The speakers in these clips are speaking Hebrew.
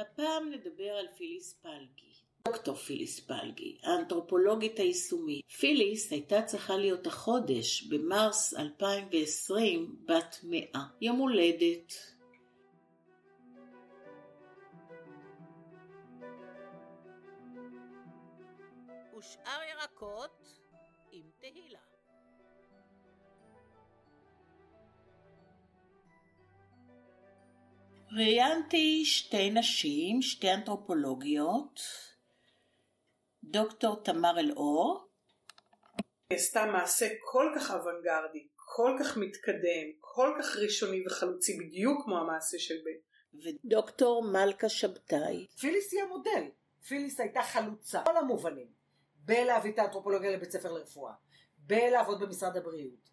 הפעם נדבר על פיליס פלגי. דוקטור פיליס פלגי, האנתרופולוגית היישומית. פיליס הייתה צריכה להיות החודש, במרס 2020, בת מאה. יום הולדת. ושאר ירקות עם תהילה. ראיינתי שתי נשים, שתי אנתרופולוגיות, דוקטור תמר אלאור. עשתה מעשה כל כך אוונגרדי, כל כך מתקדם, כל כך ראשוני וחלוצי, בדיוק כמו המעשה של בן. ודוקטור מלכה שבתאי. פיליס היא המודל. פיליס הייתה חלוצה, כל המובנים. בלהביא את האנתרופולוגיה לבית ספר לרפואה, בלעבוד במשרד הבריאות,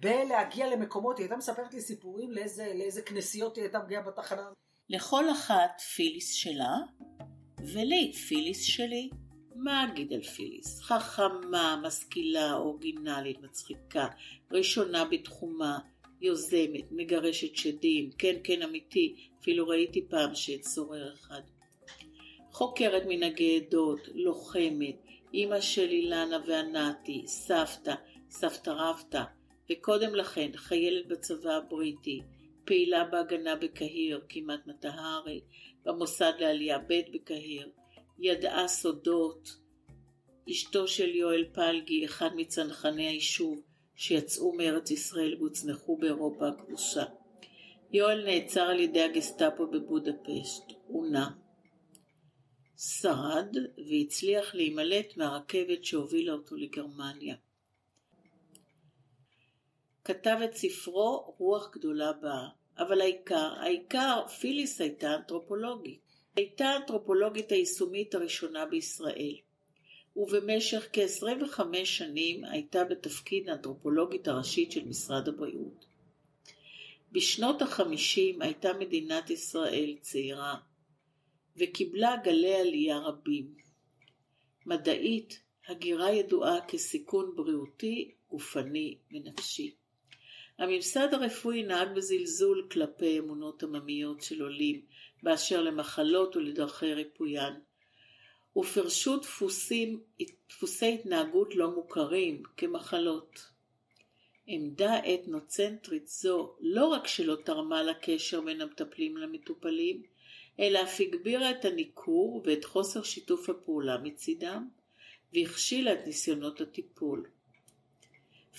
בלהגיע למקומות, היא הייתה מספרת לי סיפורים לאיזה, לאיזה כנסיות היא הייתה מגיעה בתחנה. לכל אחת פיליס שלה, ולי פיליס שלי. מה אגיד על פיליס? חכמה, משכילה, אורגינלית, מצחיקה, ראשונה בתחומה, יוזמת, מגרשת שדים, כן כן אמיתי, אפילו ראיתי פעם שד סורר אחד. חוקרת מנהגי עדות, לוחמת, אמא של אילנה וענתי, סבתא, סבתא רבתא, וקודם לכן חיילת בצבא הבריטי, פעילה בהגנה בקהיר, כמעט מטהרי, במוסד לעלייה ב' בקהיר, ידעה סודות. אשתו של יואל פלגי, אחד מצנחני היישוב שיצאו מארץ ישראל והוצנחו באירופה הכבושה. יואל נעצר על ידי הגסטאפו בבודפשט, עונה. שרד והצליח להימלט מהרכבת שהובילה אותו לגרמניה. כתב את ספרו רוח גדולה באה, אבל העיקר, העיקר פיליס הייתה אנתרופולוגית. הייתה האנתרופולוגית היישומית הראשונה בישראל, ובמשך כ-25 שנים הייתה בתפקיד האנתרופולוגית הראשית של משרד הבריאות. בשנות ה-50 הייתה מדינת ישראל צעירה, וקיבלה גלי עלייה רבים. מדעית, הגירה ידועה כסיכון בריאותי, גופני ונפשי. הממסד הרפואי נהג בזלזול כלפי אמונות עממיות של עולים באשר למחלות ולדרכי ריפוין, ופרשו דפוסים, דפוסי התנהגות לא מוכרים כמחלות. עמדה אתנוצנטרית זו לא רק שלא תרמה לקשר בין המטפלים למטופלים, אלא אף הגבירה את הניכור ואת חוסר שיתוף הפעולה מצידם, והכשילה את ניסיונות הטיפול.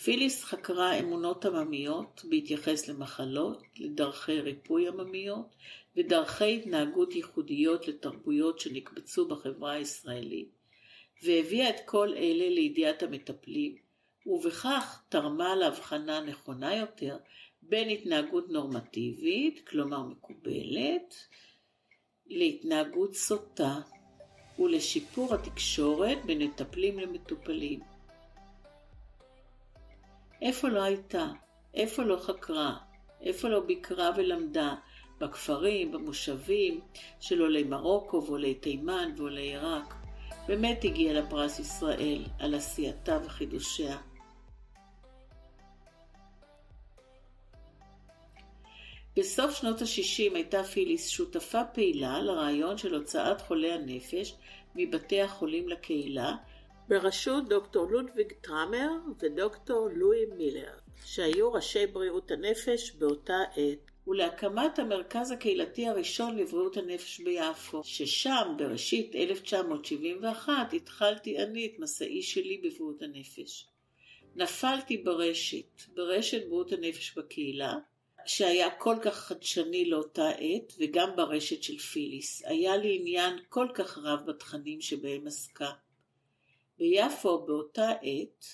פיליס חקרה אמונות עממיות בהתייחס למחלות, לדרכי ריפוי עממיות ודרכי התנהגות ייחודיות לתרבויות שנקבצו בחברה הישראלית, והביאה את כל אלה לידיעת המטפלים, ובכך תרמה להבחנה נכונה יותר בין התנהגות נורמטיבית, כלומר מקובלת, להתנהגות סוטה ולשיפור התקשורת בין מטפלים למטופלים. איפה לא הייתה? איפה לא חקרה? איפה לא ביקרה ולמדה? בכפרים, במושבים של עולי מרוקו ועולי תימן ועולי עיראק. באמת הגיעה לפרס ישראל על עשייתה וחידושיה. בסוף שנות ה-60 הייתה פיליס שותפה פעילה לרעיון של הוצאת חולי הנפש מבתי החולים לקהילה, בראשות דוקטור לודוויג טראמר ודוקטור לואי מילר, שהיו ראשי בריאות הנפש באותה עת, ולהקמת המרכז הקהילתי הראשון לבריאות הנפש ביפו, ששם בראשית 1971 התחלתי אני את מסעי שלי בבריאות הנפש. נפלתי ברשת, ברשת בריאות הנפש בקהילה, שהיה כל כך חדשני לאותה עת, וגם ברשת של פיליס. היה לי עניין כל כך רב בתכנים שבהם עסקה. ביפו באותה עת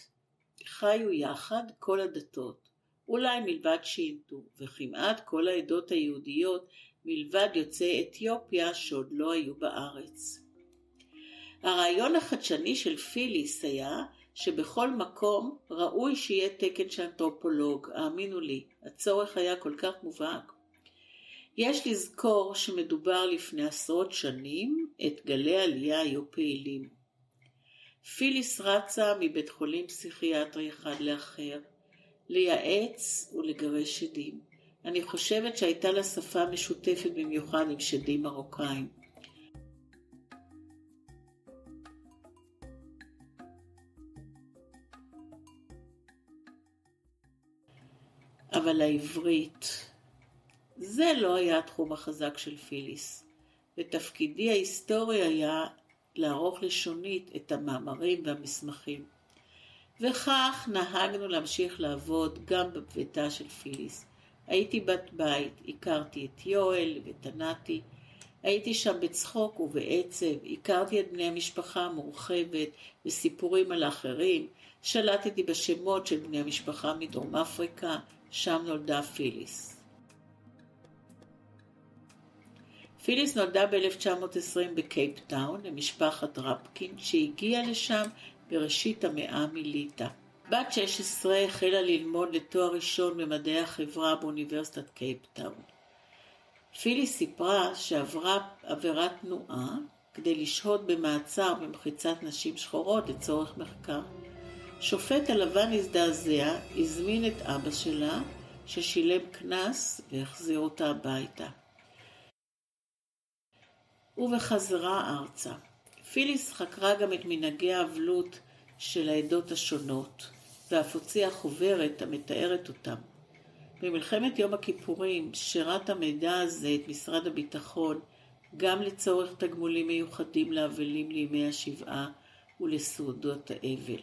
חיו יחד כל הדתות, אולי מלבד שינטו, וכמעט כל העדות היהודיות מלבד יוצאי אתיופיה שעוד לא היו בארץ. הרעיון החדשני של פיליס היה שבכל מקום ראוי שיהיה תקן של אנתרופולוג, האמינו לי, הצורך היה כל כך מובהק. יש לזכור שמדובר לפני עשרות שנים, את גלי עלייה היו פעילים. פיליס רצה מבית חולים פסיכיאטרי אחד לאחר, לייעץ ולגרש שדים. אני חושבת שהייתה לה שפה משותפת במיוחד עם שדים מרוקאים. אבל העברית, זה לא היה התחום החזק של פיליס. ותפקידי ההיסטורי היה לערוך לשונית את המאמרים והמסמכים. וכך נהגנו להמשיך לעבוד גם בביתה של פיליס. הייתי בת בית, הכרתי את יואל ואת ענתי, הייתי שם בצחוק ובעצב, הכרתי את בני המשפחה המורחבת וסיפורים על האחרים, שלטתי בשמות של בני המשפחה מדרום אפריקה, שם נולדה פיליס. פיליס נולדה ב-1920 בקייפטאון למשפחת רפקין, שהגיעה לשם בראשית המאה מליטא. בת 16 החלה ללמוד לתואר ראשון במדעי החברה באוניברסיטת קייפטאון. פיליס סיפרה שעברה עבירת תנועה כדי לשהות במעצר במחיצת נשים שחורות לצורך מחקר. שופט הלבן הזדעזע, הזמין את אבא שלה, ששילם קנס והחזיר אותה הביתה. ובחזרה ארצה. פיליס חקרה גם את מנהגי האבלות של העדות השונות, ואף הוציאה חוברת המתארת אותם. במלחמת יום הכיפורים שירת המידע הזה את משרד הביטחון גם לצורך תגמולים מיוחדים לאבלים לימי השבעה ולסעודות האבל.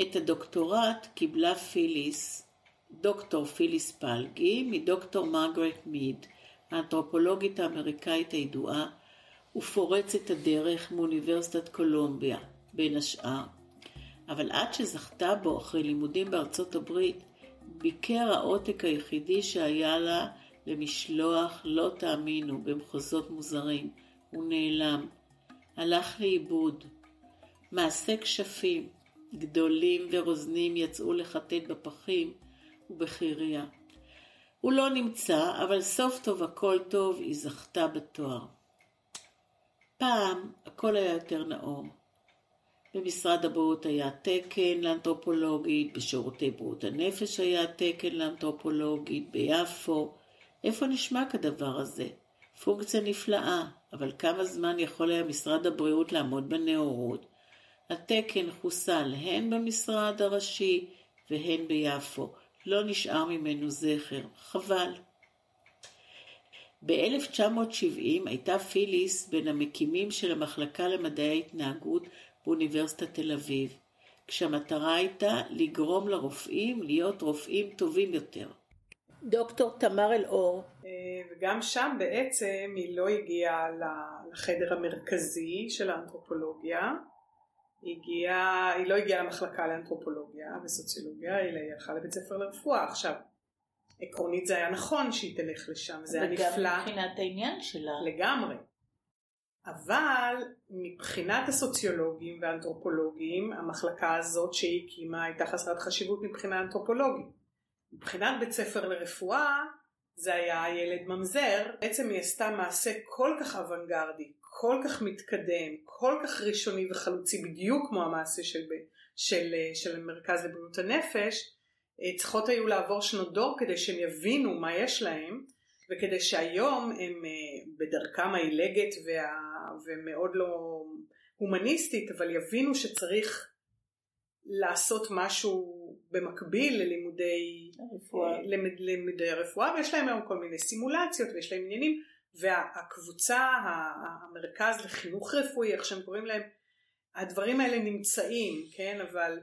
את הדוקטורט קיבלה פיליס, דוקטור פיליס פלגי, מדוקטור מרגרט מיד, האנתרופולוגית האמריקאית הידועה ופורצת הדרך מאוניברסיטת קולומביה, בין השאר. אבל עד שזכתה בו אחרי לימודים בארצות הברית, ביקר העותק היחידי שהיה לה למשלוח, לא תאמינו, במחוזות מוזרים. הוא נעלם. הלך לאיבוד. מעשה כשפים, גדולים ורוזנים יצאו לחטט בפחים ובחירייה. הוא לא נמצא, אבל סוף טוב הכל טוב, היא זכתה בתואר. פעם הכל היה יותר נאור. במשרד הבריאות היה תקן לאנתרופולוגית, בשירותי בריאות הנפש היה תקן לאנתרופולוגית, ביפו. איפה נשמע כדבר הזה? פונקציה נפלאה, אבל כמה זמן יכול היה משרד הבריאות לעמוד בנאורות? התקן חוסל הן במשרד הראשי והן ביפו. לא נשאר ממנו זכר. חבל. ב-1970 הייתה פיליס בין המקימים של המחלקה למדעי ההתנהגות באוניברסיטת תל אביב, כשהמטרה הייתה לגרום לרופאים להיות רופאים טובים יותר. דוקטור תמר אלאור אה, וגם שם בעצם היא לא הגיעה לחדר המרכזי של האנתרופולוגיה, היא, הגיעה, היא לא הגיעה למחלקה לאנתרופולוגיה וסוציולוגיה, אלא היא הלכה לבית ספר לרפואה. עכשיו, עקרונית זה היה נכון שהיא תלך לשם, זה היה נפלא. וגם מבחינת העניין שלה. לגמרי. אבל מבחינת הסוציולוגים והאנתרופולוגים, המחלקה הזאת שהיא הקימה הייתה חסרת חשיבות מבחינה אנתרופולוגית. מבחינת בית ספר לרפואה, זה היה ילד ממזר, בעצם היא עשתה מעשה כל כך אוונגרדי, כל כך מתקדם, כל כך ראשוני וחלוצי, בדיוק כמו המעשה של, של, של המרכז לבריאות הנפש, צריכות היו לעבור שנות דור כדי שהם יבינו מה יש להם, וכדי שהיום הם אה, בדרכם העילגת וה, ומאוד לא הומניסטית, אבל יבינו שצריך לעשות משהו במקביל ללימודי הרפואה. אה, למד, לימודי הרפואה, ויש להם היום כל מיני סימולציות ויש להם עניינים, והקבוצה, המרכז לחינוך רפואי, איך שהם קוראים להם, הדברים האלה נמצאים, כן, אבל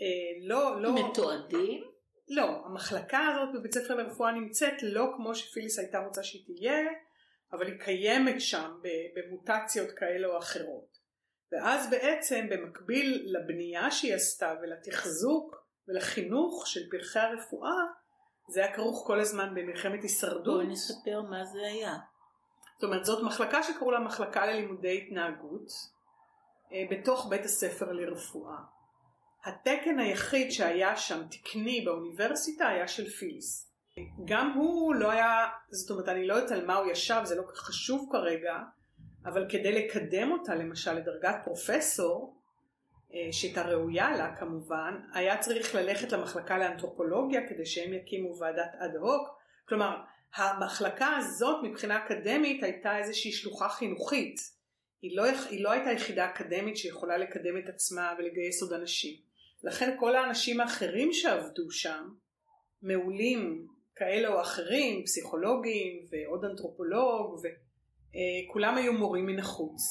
אה, לא, לא... מתועדים? לא, המחלקה הזאת בבית ספר לרפואה נמצאת לא כמו שפיליס הייתה רוצה שהיא תהיה, אבל היא קיימת שם במוטציות כאלה או אחרות. ואז בעצם במקביל לבנייה שהיא עשתה ולתחזוק ולחינוך של פרחי הרפואה, זה היה כרוך כל הזמן במלחמת הישרדות. בואי נספר מה זה היה. זאת אומרת זאת מחלקה שקראו לה מחלקה ללימודי התנהגות אה, בתוך בית הספר לרפואה. התקן היחיד שהיה שם תקני באוניברסיטה היה של פיליס. גם הוא לא היה, זאת אומרת אני לא יודעת על מה הוא ישב, זה לא חשוב כרגע, אבל כדי לקדם אותה למשל לדרגת פרופסור, אה, שהייתה ראויה לה כמובן, היה צריך ללכת למחלקה לאנתרופולוגיה כדי שהם יקימו ועדת אד הוק, כלומר המחלקה הזאת מבחינה אקדמית הייתה איזושהי שלוחה חינוכית, היא לא, היא לא הייתה יחידה אקדמית שיכולה לקדם את עצמה ולגייס עוד אנשים. לכן כל האנשים האחרים שעבדו שם מעולים כאלה או אחרים, פסיכולוגים ועוד אנתרופולוג, וכולם היו מורים מן החוץ.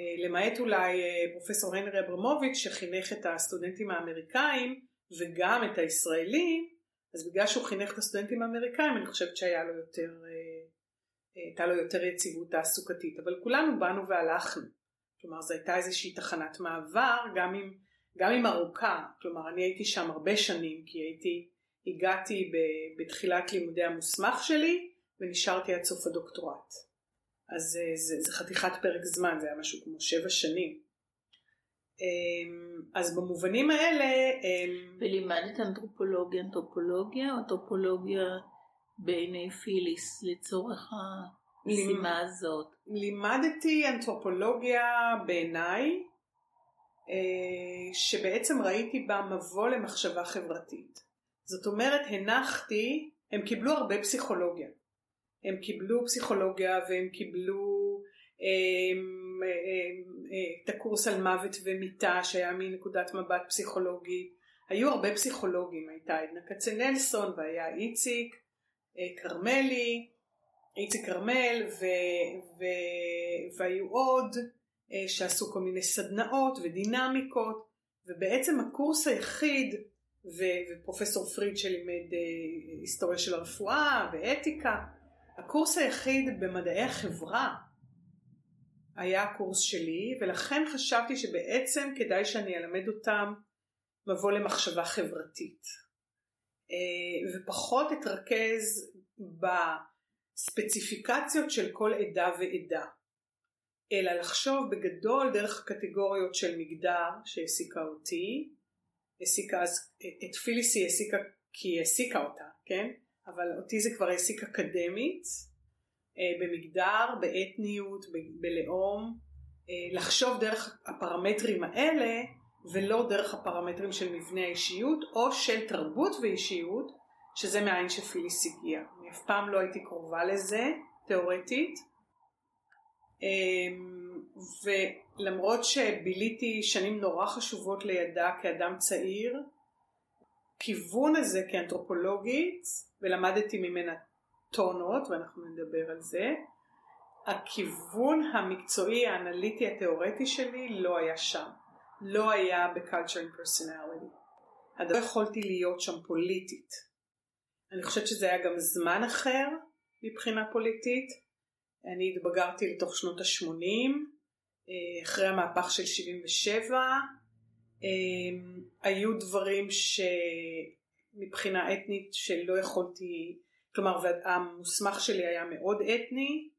אה, למעט אולי אה, פרופסור הנרי אברמוביץ' שחינך את הסטודנטים האמריקאים וגם את הישראלים, אז בגלל שהוא חינך את הסטודנטים האמריקאים אני חושבת שהיה לו יותר, אה, הייתה לו יותר יציבות תעסוקתית, אבל כולנו באנו והלכנו, כלומר זו הייתה איזושהי תחנת מעבר גם אם, גם אם ארוכה, כלומר אני הייתי שם הרבה שנים כי הייתי, הגעתי בתחילת לימודי המוסמך שלי ונשארתי עד סוף הדוקטורט. אז זה, זה, זה חתיכת פרק זמן, זה היה משהו כמו שבע שנים. אמ, אז במובנים האלה... אמ, ולימדת אנתרופולוגיה, אנתרופולוגיה או אנתרופולוגיה בעיני פיליס לצורך המשימה הזאת? לימדתי אנתרופולוגיה בעיניי, אה, שבעצם ראיתי בה מבוא למחשבה חברתית. זאת אומרת, הנחתי, הם קיבלו הרבה פסיכולוגיה. הם קיבלו פסיכולוגיה והם קיבלו הם, הם, את הקורס על מוות ומיטה שהיה מנקודת מבט פסיכולוגית. היו הרבה פסיכולוגים, הייתה עדנה כצנלסון והיה איציק אה, כרמלי, איציק כרמל ו, ו, והיו עוד אה, שעשו כל מיני סדנאות ודינמיקות ובעצם הקורס היחיד ופרופסור פריד שלימד אה, היסטוריה של הרפואה ואתיקה הקורס היחיד במדעי החברה היה הקורס שלי ולכן חשבתי שבעצם כדאי שאני אלמד אותם מבוא למחשבה חברתית. אה, ופחות אתרכז בספציפיקציות של כל עדה ועדה אלא לחשוב בגדול דרך הקטגוריות של מגדר שהעסיקה אותי העסיקה אז את פיליס היא העסיקה כי היא העסיקה אותה כן? אבל אותי זה כבר העסיק אקדמית, במגדר, באתניות, בלאום, אה, לחשוב דרך הפרמטרים האלה ולא דרך הפרמטרים של מבנה האישיות או של תרבות ואישיות שזה מאין שפיליס הגיע. אני אף פעם לא הייתי קרובה לזה, תאורטית. אמ, ולמרות שביליתי שנים נורא חשובות לידה כאדם צעיר, הכיוון הזה כאנתרופולוגית ולמדתי ממנה טונות ואנחנו נדבר על זה. הכיוון המקצועי האנליטי התיאורטי שלי לא היה שם. לא היה ב-culture and personality. הדבר יכולתי להיות שם פוליטית. אני חושבת שזה היה גם זמן אחר מבחינה פוליטית. אני התבגרתי לתוך שנות ה-80 אה, אחרי המהפך של 77 אמ, היו דברים שמבחינה אתנית שלא יכולתי, כלומר המוסמך שלי היה מאוד אתני,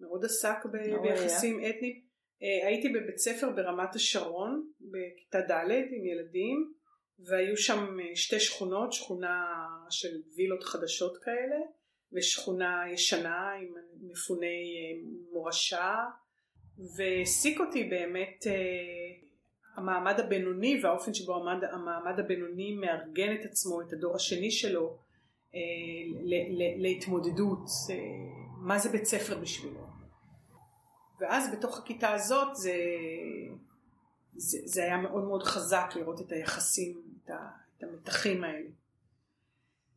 מאוד עסק ב- ביחסים אתניים. אה, הייתי בבית ספר ברמת השרון בכיתה ד' עם ילדים והיו שם אה, שתי שכונות, שכונה של וילות חדשות כאלה ושכונה ישנה עם מפוני אה, מורשה והעסיק אותי באמת המעמד הבינוני והאופן שבו המעמד, המעמד הבינוני מארגן את עצמו, את הדור השני שלו להתמודדות, אה, מה זה בית ספר בשבילו. ואז בתוך הכיתה הזאת זה, זה, זה היה מאוד מאוד חזק לראות את היחסים, את, ה, את המתחים האלה.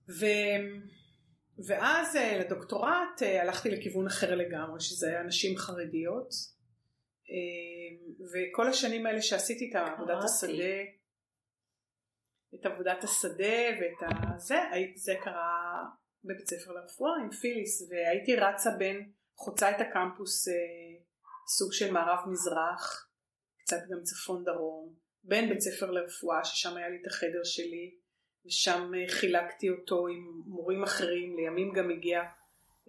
ו, ואז אה, לדוקטורט אה, הלכתי לכיוון אחר לגמרי, שזה היה נשים חרדיות. וכל השנים האלה שעשיתי את עבודת השדה, את עבודת השדה ואת ה... זה, זה קרה בבית ספר לרפואה עם פיליס והייתי רצה בין, חוצה את הקמפוס אה, סוג של מערב מזרח, קצת גם צפון דרום, בין בית ספר לרפואה ששם היה לי את החדר שלי ושם אה, חילקתי אותו עם מורים אחרים, לימים גם הגיע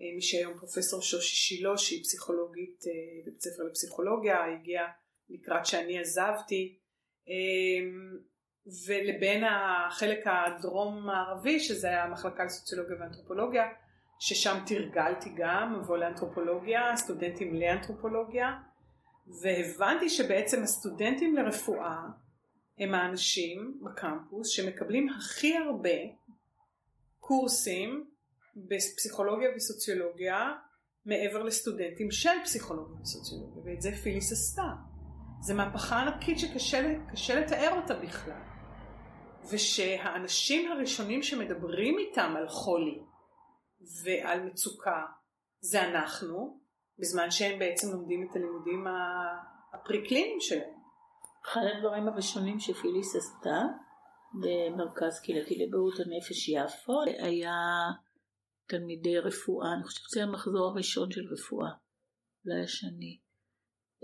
אה, מי שהיום פרופסור שושי שילה שהיא פסיכולוגית אה, בבית ספר לפסיכולוגיה הגיעה לקראת שאני עזבתי אה, ולבין החלק הדרום מערבי שזה היה המחלקה לסוציולוגיה ואנתרופולוגיה ששם תרגלתי גם מבוא לאנתרופולוגיה סטודנטים לאנתרופולוגיה והבנתי שבעצם הסטודנטים לרפואה הם האנשים בקמפוס שמקבלים הכי הרבה קורסים בפסיכולוגיה וסוציולוגיה מעבר לסטודנטים של פסיכולוגיה וסוציולוגיה ואת זה פיליס עשתה. זה מהפכה ענקית שקשה לתאר אותה בכלל. ושהאנשים הראשונים שמדברים איתם על חולי ועל מצוקה זה אנחנו, בזמן שהם בעצם לומדים את הלימודים הפרי-קליניים שלהם. אחד הדברים הראשונים שפיליס עשתה במרכז קהילתי לבריאות הנפש יפו היה תלמידי רפואה, אני חושבת שזה המחזור הראשון של רפואה, אולי השני,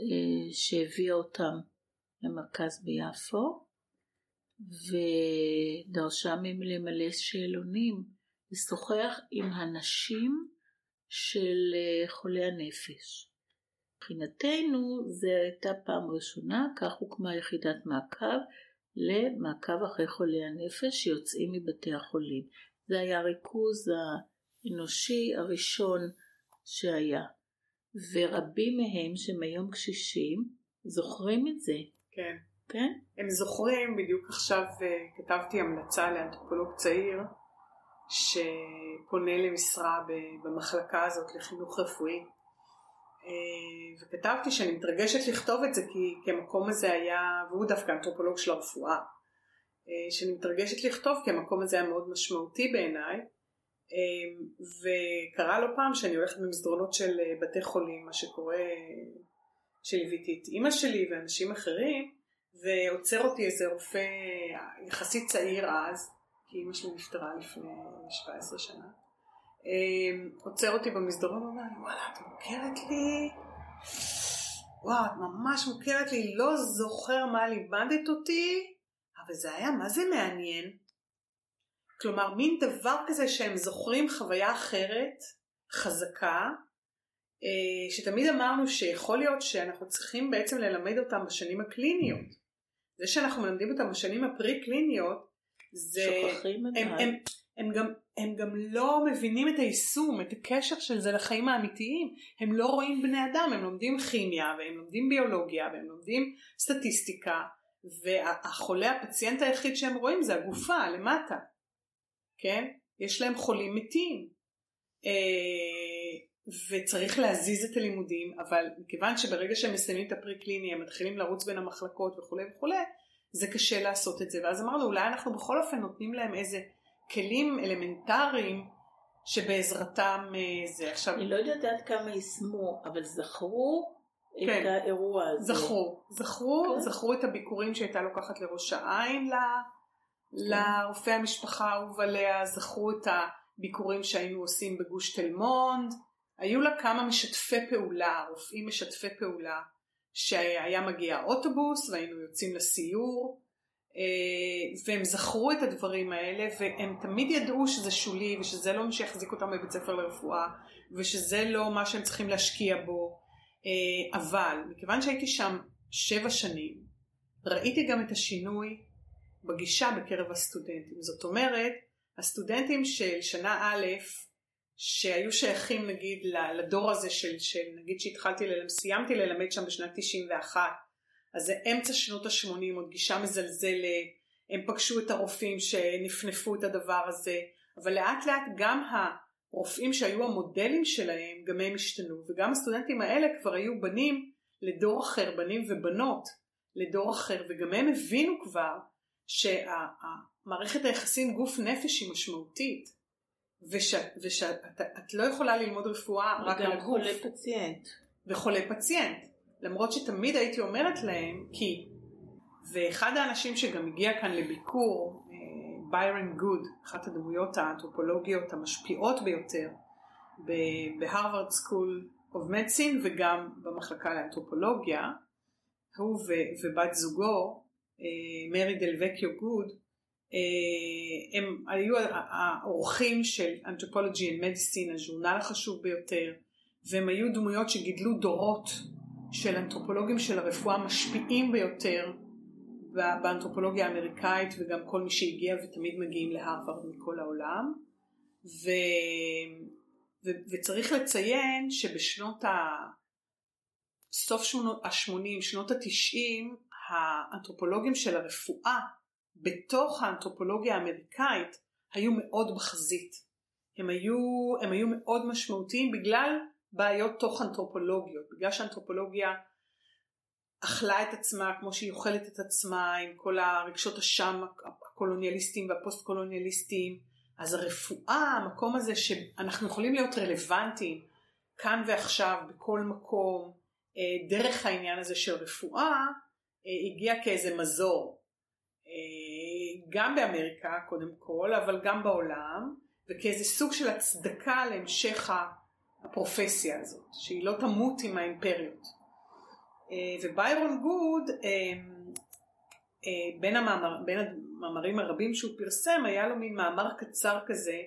אה, שהביאה אותם למרכז ביפו ודרשה מהם למלא שאלונים, לשוחח עם הנשים של אה, חולי הנפש. מבחינתנו זו הייתה פעם ראשונה, כך הוקמה יחידת מעקב למעקב אחרי חולי הנפש שיוצאים מבתי החולים. זה היה הריכוז האנושי הראשון שהיה. ורבים מהם שהם היום קשישים זוכרים את זה. כן. כן? הם זוכרים, בדיוק עכשיו אה, כתבתי המלצה לאנתרופולוג צעיר שפונה למשרה במחלקה הזאת לחינוך רפואי אה, וכתבתי שאני מתרגשת לכתוב את זה כי, כי המקום הזה היה, והוא דווקא אנתרופולוג של הרפואה, אה, שאני מתרגשת לכתוב כי המקום הזה היה מאוד משמעותי בעיניי וקרה לא פעם שאני הולכת במסדרונות של בתי חולים, מה שקורה, שליוויתי את אימא שלי ואנשים אחרים ועוצר אותי איזה רופא יחסית צעיר אז, כי אימא שלי נפטרה לפני 17 שנה. אמ, עוצר אותי במסדרון ואומר לי, וואלה, את מוכרת לי? וואו, את ממש מוכרת לי, לא זוכר מה לימדת אותי, אבל זה היה מה זה מעניין. כלומר, מין דבר כזה שהם זוכרים חוויה אחרת, חזקה, אה, שתמיד אמרנו שיכול להיות שאנחנו צריכים בעצם ללמד אותם בשנים הקליניות. זה שאנחנו מלמדים אותם בשנים הפרי קליניות זה שוכחים הם, הם, הם, הם, גם, הם גם לא מבינים את היישום, את הקשר של זה לחיים האמיתיים, הם לא רואים בני אדם, הם לומדים כימיה והם לומדים ביולוגיה והם לומדים סטטיסטיקה והחולה הפציינט היחיד שהם רואים זה הגופה למטה, כן? יש להם חולים מתים. אה, וצריך להזיז את הלימודים, אבל מכיוון שברגע שהם מסיימים את הפרי קליני הם מתחילים לרוץ בין המחלקות וכולי וכולי, זה קשה לעשות את זה. ואז אמרנו אולי אנחנו בכל אופן נותנים להם איזה כלים אלמנטריים שבעזרתם אה, זה. עכשיו... אני לא יודעת עד כמה יישמו, אבל זכרו כן. את האירוע הזה. זכרו, זכרו, כן. זכרו את הביקורים שהייתה לוקחת לראש העין ל... כן. לרופא המשפחה האהוב עליה, זכרו את הביקורים שהיינו עושים בגוש תל מונד. היו לה כמה משתפי פעולה, רופאים משתפי פעולה, שהיה מגיע אוטובוס והיינו יוצאים לסיור, אה, והם זכרו את הדברים האלה והם תמיד ידעו שזה שולי ושזה לא מי שיחזיק אותם בבית ספר לרפואה ושזה לא מה שהם צריכים להשקיע בו, אה, אבל מכיוון שהייתי שם שבע שנים, ראיתי גם את השינוי בגישה בקרב הסטודנטים. זאת אומרת, הסטודנטים של שנה א' שהיו שייכים נגיד לדור הזה של, של נגיד שהתחלתי ללמד, סיימתי ללמד שם בשנת 91 אז זה אמצע שנות ה-80 עוד גישה מזלזלת. הם פגשו את הרופאים שנפנפו את הדבר הזה. אבל לאט לאט גם הרופאים שהיו המודלים שלהם גם הם השתנו. וגם הסטודנטים האלה כבר היו בנים לדור אחר בנים ובנות לדור אחר. וגם הם הבינו כבר שהמערכת היחסים גוף נפש היא משמעותית ושאת וש, לא יכולה ללמוד רפואה רק על הגוף. וגם חולה פציינט. וחולה פציינט. למרות שתמיד הייתי אומרת להם, כי, ואחד האנשים שגם הגיע כאן לביקור, ביירון גוד, אחת הדמויות האנתרופולוגיות המשפיעות ביותר ב-Harvard School of Medicine וגם במחלקה לאנתרופולוגיה, הוא ובת זוגו, אה, מרי דלווקיו גוד, אה, הם היו האורחים של Anthropology and Medicine, הז'ורנל החשוב ביותר, והם היו דמויות שגידלו דורות של אנתרופולוגים של הרפואה משפיעים ביותר באנתרופולוגיה האמריקאית וגם כל מי שהגיע ותמיד מגיעים להרווארד מכל העולם. ו... ו... וצריך לציין שבשנות ה... סוף ה-80, שנות ה-90, האנתרופולוגים של הרפואה בתוך האנתרופולוגיה האמריקאית היו מאוד בחזית. הם היו, הם היו מאוד משמעותיים בגלל בעיות תוך אנתרופולוגיות, בגלל שהאנתרופולוגיה אכלה את עצמה כמו שהיא אוכלת את עצמה עם כל הרגשות אשם הקולוניאליסטיים והפוסט קולוניאליסטיים אז הרפואה המקום הזה שאנחנו יכולים להיות רלוונטיים כאן ועכשיו בכל מקום אה, דרך העניין הזה של רפואה אה, הגיע כאיזה מזור גם באמריקה קודם כל אבל גם בעולם וכאיזה סוג של הצדקה להמשך הפרופסיה הזאת שהיא לא תמות עם האימפריות. אה, וביירון גוד אה, אה, בין, המאמר, בין המאמרים הרבים שהוא פרסם היה לו מין מאמר קצר כזה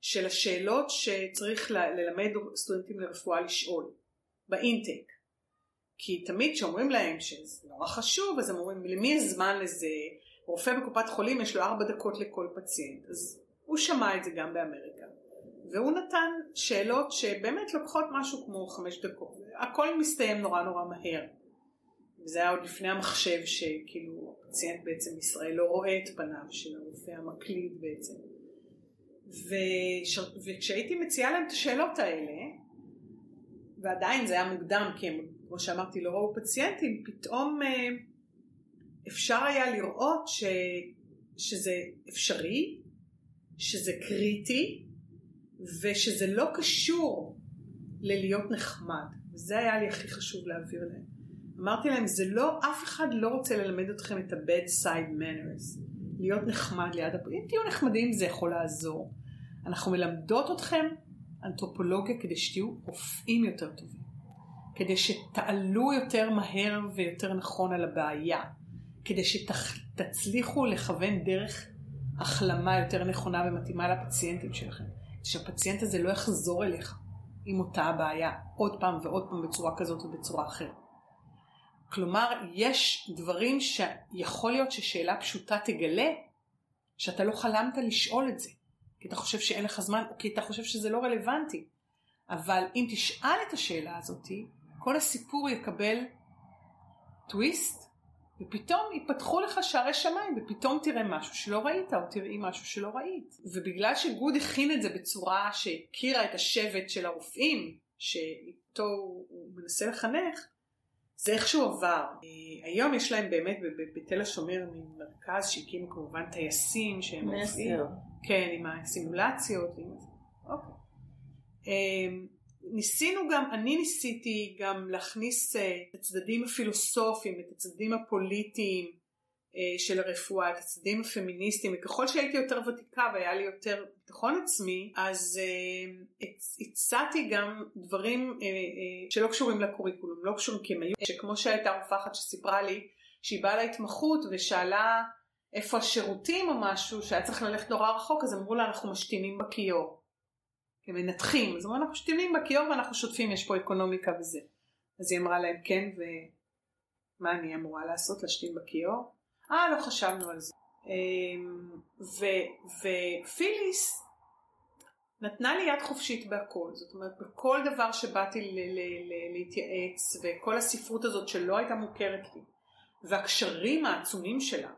של השאלות שצריך ללמד סטודנטים לרפואה לשאול באינטק. כי תמיד כשאומרים להם שזה נורא חשוב אז הם אומרים למי יש זמן לזה רופא בקופת חולים יש לו ארבע דקות לכל פציינט. אז הוא שמע את זה גם באמריקה. והוא נתן שאלות שבאמת לוקחות משהו כמו חמש דקות. הכל מסתיים נורא נורא מהר. וזה היה עוד לפני המחשב שכאילו הפציינט בעצם ישראל לא רואה את פניו של הרופא המקליד בעצם. וש... וכשהייתי מציעה להם את השאלות האלה ועדיין זה היה מוקדם כי הם כמו שאמרתי לא ראו פציינטים פתאום אה, אפשר היה לראות ש... שזה אפשרי שזה קריטי ושזה לא קשור ללהיות נחמד. וזה היה לי הכי חשוב להעביר להם. אמרתי להם זה לא, אף אחד לא רוצה ללמד אתכם את ה-bedside manners, להיות נחמד ליד הפ... אם תהיו נחמדים זה יכול לעזור. אנחנו מלמדות אתכם אנתרופולוגיה כדי שתהיו רופאים יותר טובים, כדי שתעלו יותר מהר ויותר נכון על הבעיה, כדי שתצליחו לכוון דרך החלמה יותר נכונה ומתאימה לפציינטים שלכם, שהפציינט הזה לא יחזור אליך עם אותה הבעיה עוד פעם ועוד פעם בצורה כזאת ובצורה אחרת. כלומר, יש דברים שיכול להיות ששאלה פשוטה תגלה שאתה לא חלמת לשאול את זה, כי אתה חושב שאין לך זמן, או כי אתה חושב שזה לא רלוונטי. אבל אם תשאל את השאלה הזאתי, כל הסיפור יקבל טוויסט, ופתאום ייפתחו לך שערי שמיים, ופתאום תראה משהו שלא ראית, או תראי משהו שלא ראית. ובגלל שגוד הכין את זה בצורה שהכירה את השבט של הרופאים, שאיתו הוא מנסה לחנך, זה איכשהו עבר. אה, היום יש להם באמת בתל השומר מרכז שהקימו כמובן טייסים שהם עושים. כן, עם הסימולציות. אוקיי. ניסינו גם, אני ניסיתי גם להכניס אה, את הצדדים הפילוסופיים, את הצדדים הפוליטיים אה, של הרפואה, את הצדדים הפמיניסטיים, וככל שהייתי יותר ותיקה והיה לי יותר ביטחון עצמי, אז uh, הצעתי גם דברים שלא קשורים לקוריקולום, לא קשורים כי הם היו, שכמו שהייתה רופאה אחת שסיפרה לי שהיא באה להתמחות ושאלה איפה השירותים או משהו שהיה צריך ללכת נורא רחוק אז אמרו לה אנחנו משתינים בכיור. הם מנתחים, אז אמרו אנחנו משתינים בכיור ואנחנו שוטפים, יש פה אקונומיקה וזה. אז היא אמרה להם כן ומה אני אמורה לעשות להשתין בכיור? אה, לא חשבנו על זה. אמ, ופיליס נתנה לי יד חופשית בהכל, זאת אומרת בכל דבר שבאתי להתייעץ וכל הספרות הזאת שלא הייתה מוכרת לי והקשרים העצומים שלה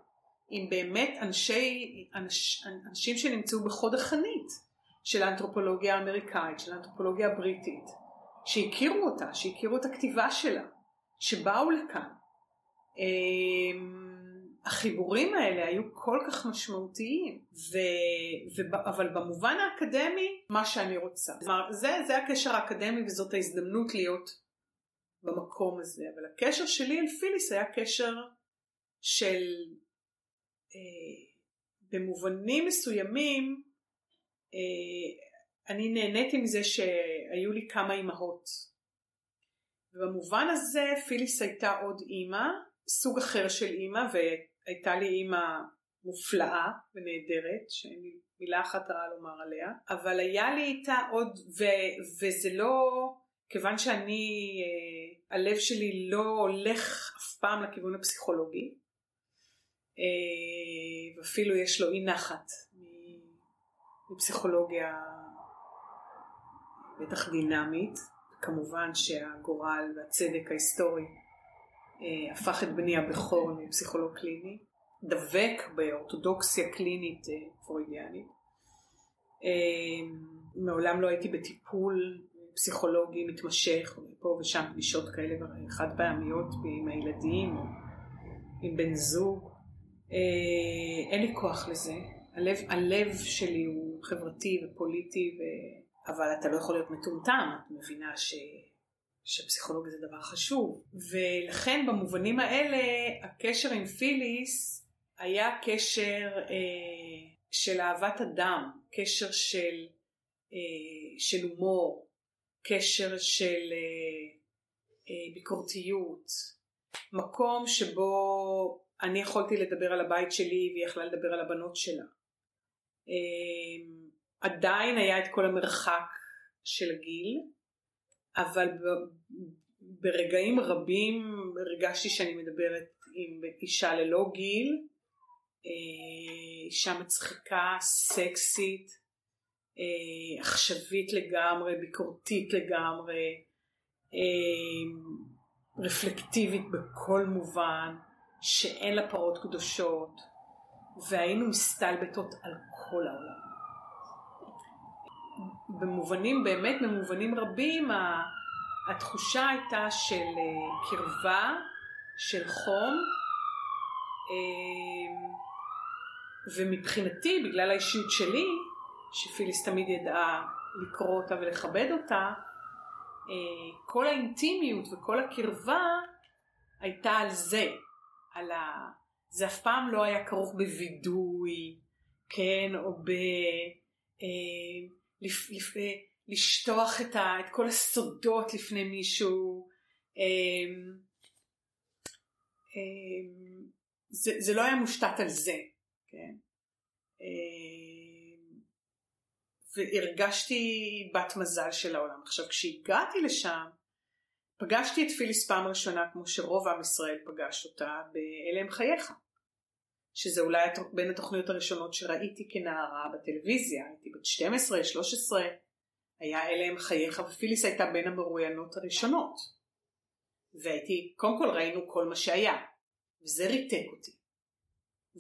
עם באמת אנשי, אנש, אנשים שנמצאו בחוד החנית של האנתרופולוגיה האמריקאית, של האנתרופולוגיה הבריטית, שהכירו אותה, שהכירו את הכתיבה שלה, שבאו לכאן. אמ, החיבורים האלה היו כל כך משמעותיים, ו, ו, אבל במובן האקדמי, מה שאני רוצה. כלומר, זה, זה הקשר האקדמי וזאת ההזדמנות להיות במקום הזה, אבל הקשר שלי אל פיליס היה קשר של אה, במובנים מסוימים אני נהניתי מזה שהיו לי כמה אימהות. ובמובן הזה פיליס הייתה עוד אימא, סוג אחר של אימא, הייתה לי אימא מופלאה ונהדרת, שאין לי מילה אחת רעה לומר עליה, אבל היה לי איתה עוד, ו, וזה לא, כיוון שאני, אה, הלב שלי לא הולך אף פעם לכיוון הפסיכולוגי, אה, ואפילו יש לו אי נחת מפסיכולוגיה בטח דינמית, כמובן שהגורל והצדק ההיסטורי אה, הפך את בני הבכור לפסיכולוג קליני, דבק באורתודוקסיה קלינית אה, פרוידיאנית. אה, מעולם לא הייתי בטיפול פסיכולוגי מתמשך, פה ושם פגישות כאלה חד פעמיות עם הילדים עם בן זוג. אין לי כוח לזה. הלב, הלב שלי הוא חברתי ופוליטי, ו... אבל אתה לא יכול להיות מטומטם, את מבינה ש... שפסיכולוגיה זה דבר חשוב. ולכן במובנים האלה הקשר עם פיליס היה קשר אה, של אהבת אדם, קשר של, אה, של הומור, קשר של אה, אה, ביקורתיות, מקום שבו אני יכולתי לדבר על הבית שלי והיא יכלה לדבר על הבנות שלה. אה, עדיין היה את כל המרחק של הגיל, אבל ברגעים רבים הרגשתי שאני מדברת עם אישה ללא גיל, אה, אישה מצחיקה, סקסית, אה, עכשווית לגמרי, ביקורתית לגמרי, אה, רפלקטיבית בכל מובן, שאין לה פרות קדושות, והיינו מסתלבטות על כל העולם. במובנים, באמת במובנים רבים, התחושה הייתה של אה, קרבה, של חום, אה, ומבחינתי, בגלל האישיות שלי, שפיליס תמיד ידעה לקרוא אותה ולכבד אותה, אה, כל האינטימיות וכל הקרבה הייתה על זה, על ה... זה אף פעם לא היה כרוך בווידוי, כן, או ב... לפ, לפ, לשטוח את, ה, את כל הסודות לפני מישהו. אמ, אמ, זה, זה לא היה מושתת על זה, כן? אמ, והרגשתי בת מזל של העולם. עכשיו כשהגעתי לשם פגשתי את פיליס פעם ראשונה כמו שרוב עם ישראל פגש אותה ב"אלה הם חייך". שזה אולי בין התוכניות הראשונות שראיתי כנערה בטלוויזיה, הייתי בת 12, 13, היה אלה הם חייך, ופיליס הייתה בין המרואיינות הראשונות. והייתי, קודם כל ראינו כל מה שהיה, וזה ריתק אותי.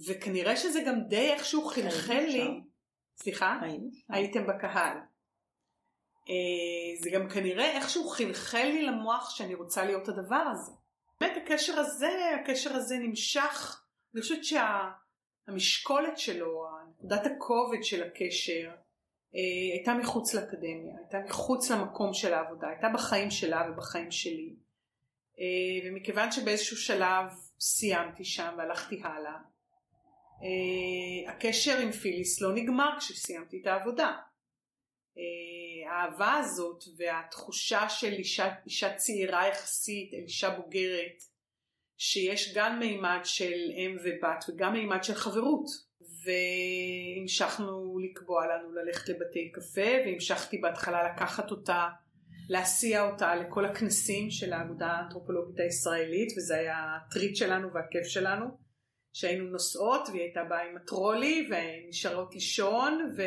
וכנראה שזה גם די איכשהו חלחל לי, סליחה? הייתם בקהל. אה, זה גם כנראה איכשהו חלחל לי למוח שאני רוצה להיות הדבר הזה. באמת הקשר הזה, הקשר הזה נמשך אני חושבת שהמשקולת שה, שלו, נקודת הכובד של הקשר, אה, הייתה מחוץ לאקדמיה, הייתה מחוץ למקום של העבודה, הייתה בחיים שלה ובחיים שלי. אה, ומכיוון שבאיזשהו שלב סיימתי שם והלכתי הלאה, אה, הקשר עם פיליס לא נגמר כשסיימתי את העבודה. האהבה הזאת והתחושה של אישה, אישה צעירה יחסית אישה בוגרת שיש גם מימד של אם ובת וגם מימד של חברות. והמשכנו לקבוע לנו ללכת לבתי קפה והמשכתי בהתחלה לקחת אותה להסיע אותה לכל הכנסים של האגודה האנתרופולוגית הישראלית וזה היה הטריט שלנו והכיף שלנו שהיינו נוסעות והיא הייתה באה עם הטרולי ונשארות לישון ו...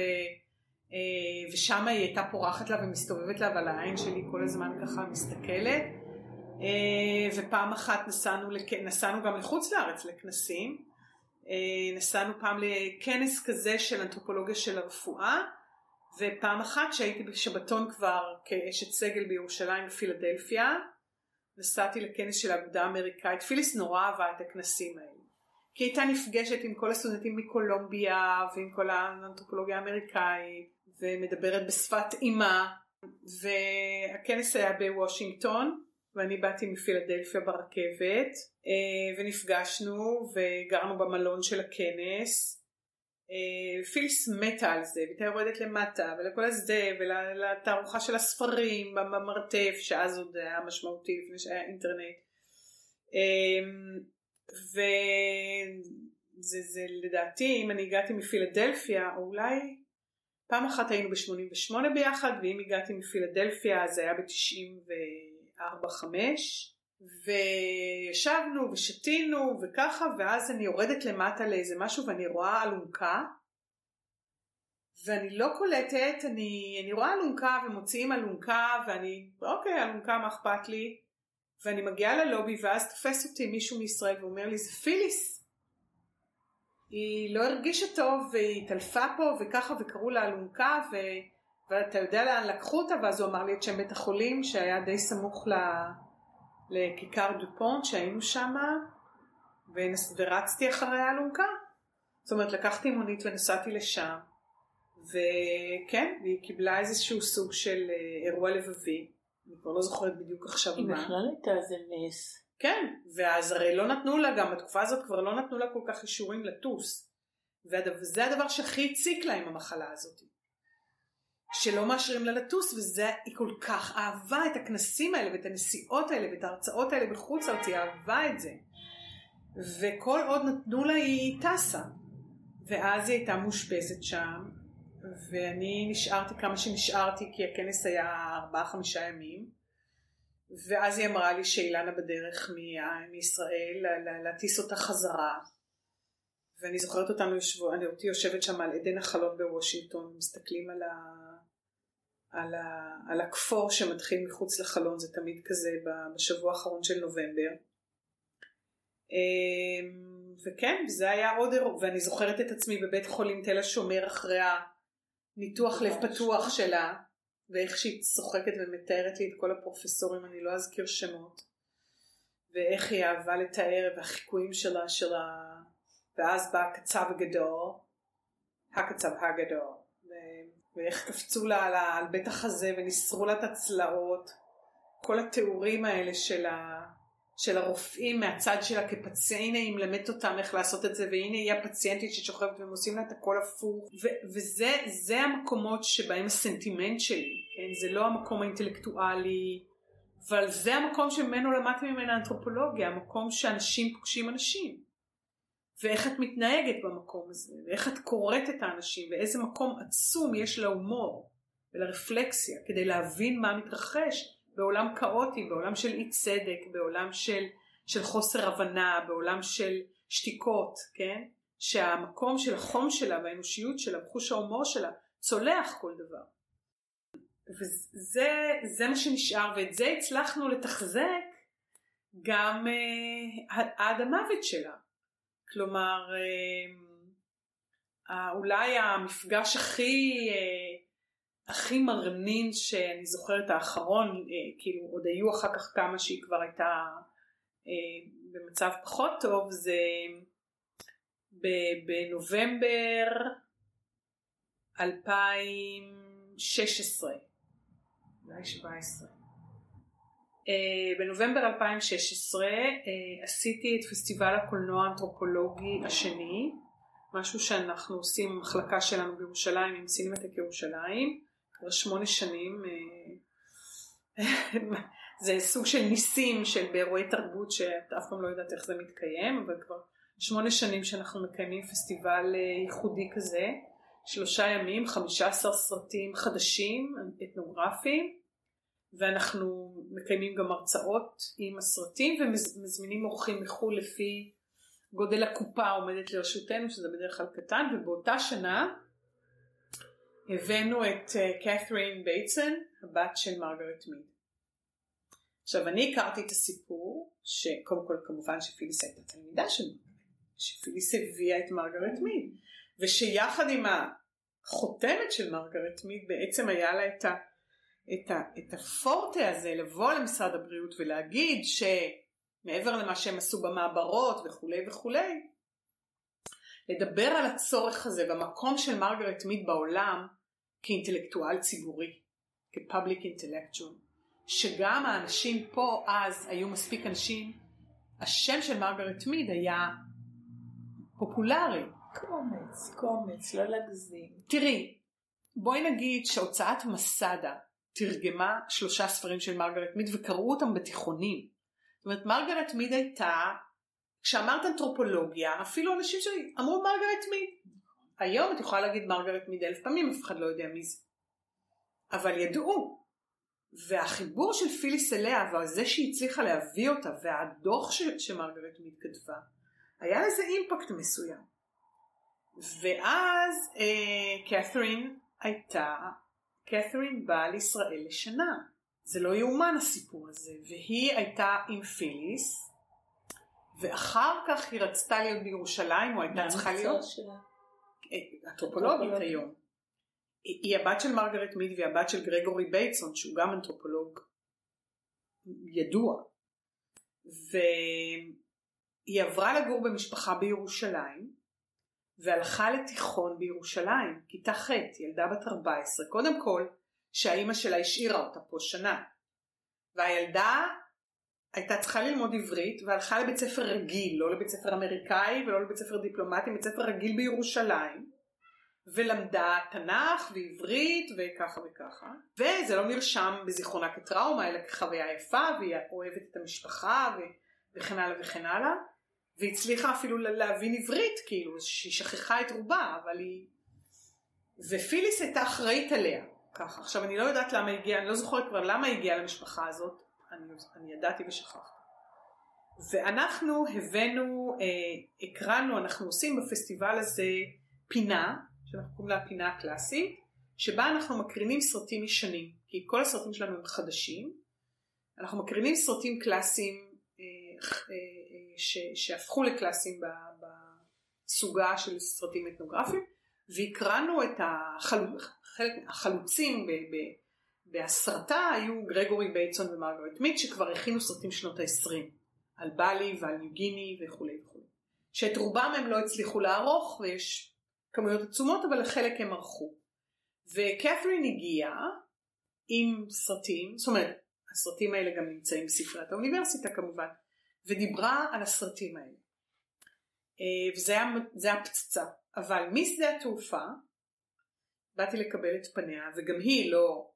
אה, ושם היא הייתה פורחת לה ומסתובבת לה אבל העין שלי כל הזמן ככה מסתכלת ופעם אחת נסענו, נסענו גם לחוץ לארץ לכנסים, אה, נסענו פעם לכנס כזה של אנתרופולוגיה של הרפואה ופעם אחת שהייתי בשבתון כבר כאשת סגל בירושלים בפילדלפיה נסעתי לכנס של האגודה האמריקאית, פיליס נורא אהבה את הכנסים האלה. כי הייתה נפגשת עם כל הסטודנטים מקולומביה ועם כל האנתרופולוגיה האמריקאית ומדברת בשפת אימה. והכנס היה בוושינגטון ואני באתי מפילדלפיה ברכבת אה, ונפגשנו וגרנו במלון של הכנס. אה, פילס מתה על זה, והייתה יורדת למטה ולכל השדה, ולתערוכה של הספרים במרתף שאז עוד היה משמעותי לפני שהיה אינטרנט. אה, וזה זה, לדעתי אם אני הגעתי מפילדלפיה או אולי פעם אחת היינו ב-88 ביחד ואם הגעתי מפילדלפיה זה היה ב-90 ו... 4-5 וישבנו ושתינו וככה ואז אני יורדת למטה לאיזה משהו ואני רואה אלונקה. ואני לא קולטת, אני, אני רואה אלונקה ומוציאים אלונקה ואני אוקיי אלונקה מה אכפת לי? ואני מגיעה ללובי ואז תופס אותי מישהו מישראל ואומר לי זה פיליס. היא לא הרגישה טוב והיא התעלפה פה וככה וקראו לה אלונקה ו... ואתה יודע לאן לקחו אותה ואז הוא אמר לי את שם בית החולים שהיה די סמוך ל... לכיכר דופונט שהיינו שם ורצתי אחרי האלונקה. זאת אומרת לקחתי מונית ונסעתי לשם וכן, והיא קיבלה איזשהו סוג של אה, אירוע לבבי, אני כבר לא זוכרת בדיוק עכשיו היא מה. בכלל הייתה איזה נס. כן, ואז הרי לא נתנו לה גם, בתקופה הזאת כבר לא נתנו לה כל כך אישורים לטוס. וזה הדבר שהכי הציק לה עם המחלה הזאת. שלא מאשרים לה לטוס, וזה, היא כל כך אהבה את הכנסים האלה, ואת הנסיעות האלה, ואת ההרצאות האלה בחוץ לארץ, היא אהבה את זה. וכל עוד נתנו לה היא טסה. ואז היא הייתה מאושפזת שם, ואני נשארתי כמה שנשארתי, כי הכנס היה ארבעה חמישה ימים. ואז היא אמרה לי שאילנה בדרך מישראל להטיס אותה חזרה. ואני זוכרת אותנו, אני אותי יושבת שם על עדן החלון בוושינגטון, מסתכלים על, ה, על, ה, על הכפור שמתחיל מחוץ לחלון, זה תמיד כזה בשבוע האחרון של נובמבר. אמ, וכן, זה היה עוד אירוע, ואני זוכרת את עצמי בבית חולים תל השומר אחרי הניתוח לב פתוח שלה, ואיך שהיא צוחקת ומתארת לי את כל הפרופסורים, אני לא אזכיר שמות, ואיך היא אהבה לתאר, והחיקויים שלה, שלה, ואז בא הקצב הגדול, הקצב הגדול, ואיך קפצו לה על, בית החזה וניסרו לה את הצלעות, כל התיאורים האלה של ה... של הרופאים מהצד שלה כפציינט, הנה היא מלמדת אותם איך לעשות את זה והנה היא הפציינטית ששוכבת והם עושים לה את הכל הפוך. ו- וזה המקומות שבהם הסנטימנט שלי, כן? זה לא המקום האינטלקטואלי אבל זה המקום שממנו למדתי ממנה אנתרופולוגיה, המקום שאנשים פוגשים אנשים ואיך את מתנהגת במקום הזה ואיך את קוראת את האנשים ואיזה מקום עצום יש להומור ולרפלקסיה כדי להבין מה מתרחש בעולם כאוטי, בעולם של אי צדק, בעולם של, של חוסר הבנה, בעולם של שתיקות, כן? שהמקום של החום שלה והאנושיות שלה, חוש ההומור שלה, צולח כל דבר. וזה מה שנשאר, ואת זה הצלחנו לתחזק גם אה, עד המוות שלה. כלומר, אה, אולי המפגש הכי אה, הכי מרנין שאני זוכרת האחרון, אה, כאילו עוד היו אחר כך כמה שהיא כבר הייתה אה, במצב פחות טוב, זה בנובמבר 2016, אולי 17. Uh, בנובמבר 2016 uh, עשיתי את פסטיבל הקולנוע האנתרופולוגי השני, משהו שאנחנו עושים במחלקה שלנו בירושלים עם סינמטק ירושלים, כבר שמונה שנים, אה, זה סוג של ניסים של באירועי תרבות שאת אף פעם לא יודעת איך זה מתקיים, אבל כבר שמונה שנים שאנחנו מקיימים פסטיבל אה, ייחודי כזה, שלושה ימים, חמישה עשר סרטים חדשים, אתנוגרפיים, ואנחנו מקיימים גם הרצאות עם הסרטים ומזמינים אורחים מחו"ל לפי גודל הקופה העומדת לרשותנו, שזה בדרך כלל קטן, ובאותה שנה הבאנו את קת'רין uh, בייטסון, הבת של מרגרט מיד. עכשיו אני הכרתי את הסיפור, שקודם כל כמובן שפיליס הייתה תלמידה של מרגרט, שפיליס הביאה את מרגרט מיד, ושיחד עם החותמת של מרגרט מיד בעצם היה לה את, ה, את, ה, את הפורטה הזה לבוא למשרד הבריאות ולהגיד שמעבר למה שהם עשו במעברות וכולי וכולי, לדבר על הצורך הזה והמקום של מרגרט מיד בעולם כאינטלקטואל ציבורי, כפובליק אינטלקטואל, שגם האנשים פה אז היו מספיק אנשים, השם של מרגרט מיד היה פופולרי. קומץ, קומץ, לא להגזים. תראי, בואי נגיד שהוצאת מסדה תרגמה שלושה ספרים של מרגרט מיד וקראו אותם בתיכונים. זאת אומרת מרגרט מיד הייתה, כשאמרת אנתרופולוגיה, אפילו אנשים שאמרו מרגרט מיד. היום את יכולה להגיד מרגרט מיד אלף פעמים, אף אחד לא יודע מי זה. אבל ידעו. והחיבור של פיליס אליה וזה שהיא הצליחה להביא אותה והדוח ש... שמרגרט מיד כתבה, היה לזה אימפקט מסוים. ואז אה, קת'רין הייתה, קת'רין באה לישראל לשנה. זה לא יאומן הסיפור הזה, והיא הייתה עם פיליס, ואחר כך היא רצתה להיות בירושלים, או הייתה צריכה להיות... אנתרופולוגית היום. היא הבת של מרגרט מיד והיא הבת של גרגורי בייטסון שהוא גם אנתרופולוג ידוע. והיא עברה לגור במשפחה בירושלים והלכה לתיכון בירושלים, כיתה ח', ילדה בת 14, קודם כל שהאימא שלה השאירה אותה פה שנה. והילדה הייתה צריכה ללמוד עברית והלכה לבית ספר רגיל, לא לבית ספר אמריקאי ולא לבית ספר דיפלומטי, בית ספר רגיל בירושלים. ולמדה תנ"ך ועברית וככה וככה וזה לא נרשם בזיכרונה כטראומה אלא כחוויה יפה והיא אוהבת את המשפחה וכן הלאה וכן הלאה והצליחה אפילו להבין עברית כאילו שהיא שכחה את רובה אבל היא ופיליס הייתה אחראית עליה ככה. עכשיו אני לא יודעת למה הגיעה אני לא זוכרת כבר למה הגיעה למשפחה הזאת אני, אני ידעתי ושכחתי. ואנחנו הבאנו, אה, הקרנו, אנחנו עושים בפסטיבל הזה פינה שאנחנו קוראים לה הפינה הקלאסית, שבה אנחנו מקרינים סרטים ישנים, כי כל הסרטים שלנו הם חדשים, אנחנו מקרינים סרטים קלאסיים אה, אה, ש, שהפכו לקלאסיים בסוגה של סרטים אתנוגרפיים, והקרנו את החל... החלוצים ב, ב, בהסרטה היו גרגורי בייטסון ומרגרט מיט שכבר הכינו סרטים שנות ה-20 על בלי ועל ניוגיני וכולי וכולי שאת רובם הם לא הצליחו לערוך ויש כמויות עצומות אבל לחלק הם ערכו. וקת'רין הגיעה עם סרטים, זאת אומרת הסרטים האלה גם נמצאים בספריית האוניברסיטה כמובן, ודיברה על הסרטים האלה. אה, וזה היה, היה פצצה, אבל משדה התעופה באתי לקבל את פניה וגם היא לא,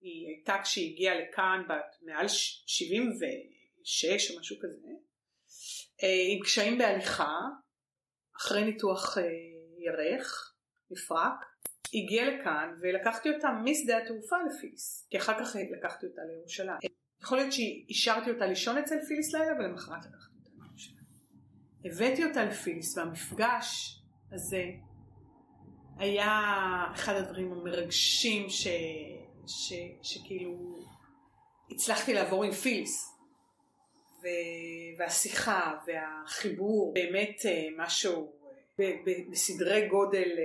היא הייתה כשהיא הגיעה לכאן בת מעל 76 או משהו כזה, אה, עם קשיים בהליכה, אחרי ניתוח אה, ירך, מפרק, הגיע לכאן ולקחתי אותה משדה התעופה לפיליס, כי אחר כך לקחתי אותה לירושלים. יכול להיות שהשארתי אותה לישון אצל פיליס לילה ולמחרת לקחתי אותה לירושלים. הבאתי אותה לפיליס והמפגש הזה היה אחד הדברים המרגשים ש... ש... שכאילו הצלחתי לעבור עם פיליס. ו... והשיחה והחיבור באמת אה, משהו בסדרי גודל אה,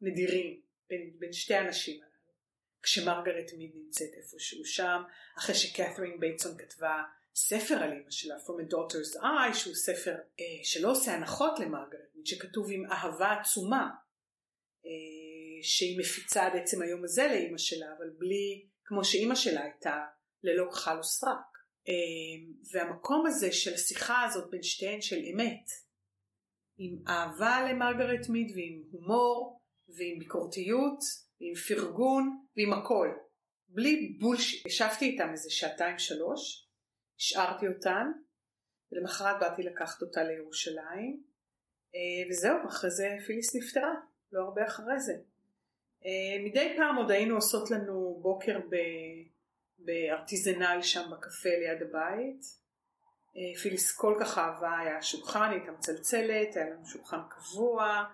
נדירים בין, בין שתי הנשים הללו. כשמרגרט מיד נמצאת איפשהו שם, אחרי שקת'רין בייטסון כתבה ספר על אימא שלה, From a Daughter's Eye, שהוא ספר אה, שלא עושה הנחות למרגרט מיד, שכתוב עם אהבה עצומה, אה, שהיא מפיצה עד עצם היום הזה לאימא שלה, אבל בלי, כמו שאימא שלה הייתה, ללא כחל וסרק. אה, והמקום הזה של השיחה הזאת בין שתיהן של אמת, עם אהבה למרגרט מיד ועם הומור ועם ביקורתיות ועם פרגון ועם הכל. בלי בולשיט. ישבתי איתם איזה שעתיים שלוש, השארתי אותן, ולמחרת באתי לקחת אותה לירושלים, אה, וזהו, אחרי זה פיליס נפטרה, לא הרבה אחרי זה. אה, מדי פעם עוד היינו עושות לנו בוקר בארטיזנל שם בקפה ליד הבית, אה, פיליס כל כך אהבה, היה שולחן, היא הייתה מצלצלת, היה לנו שולחן קבוע,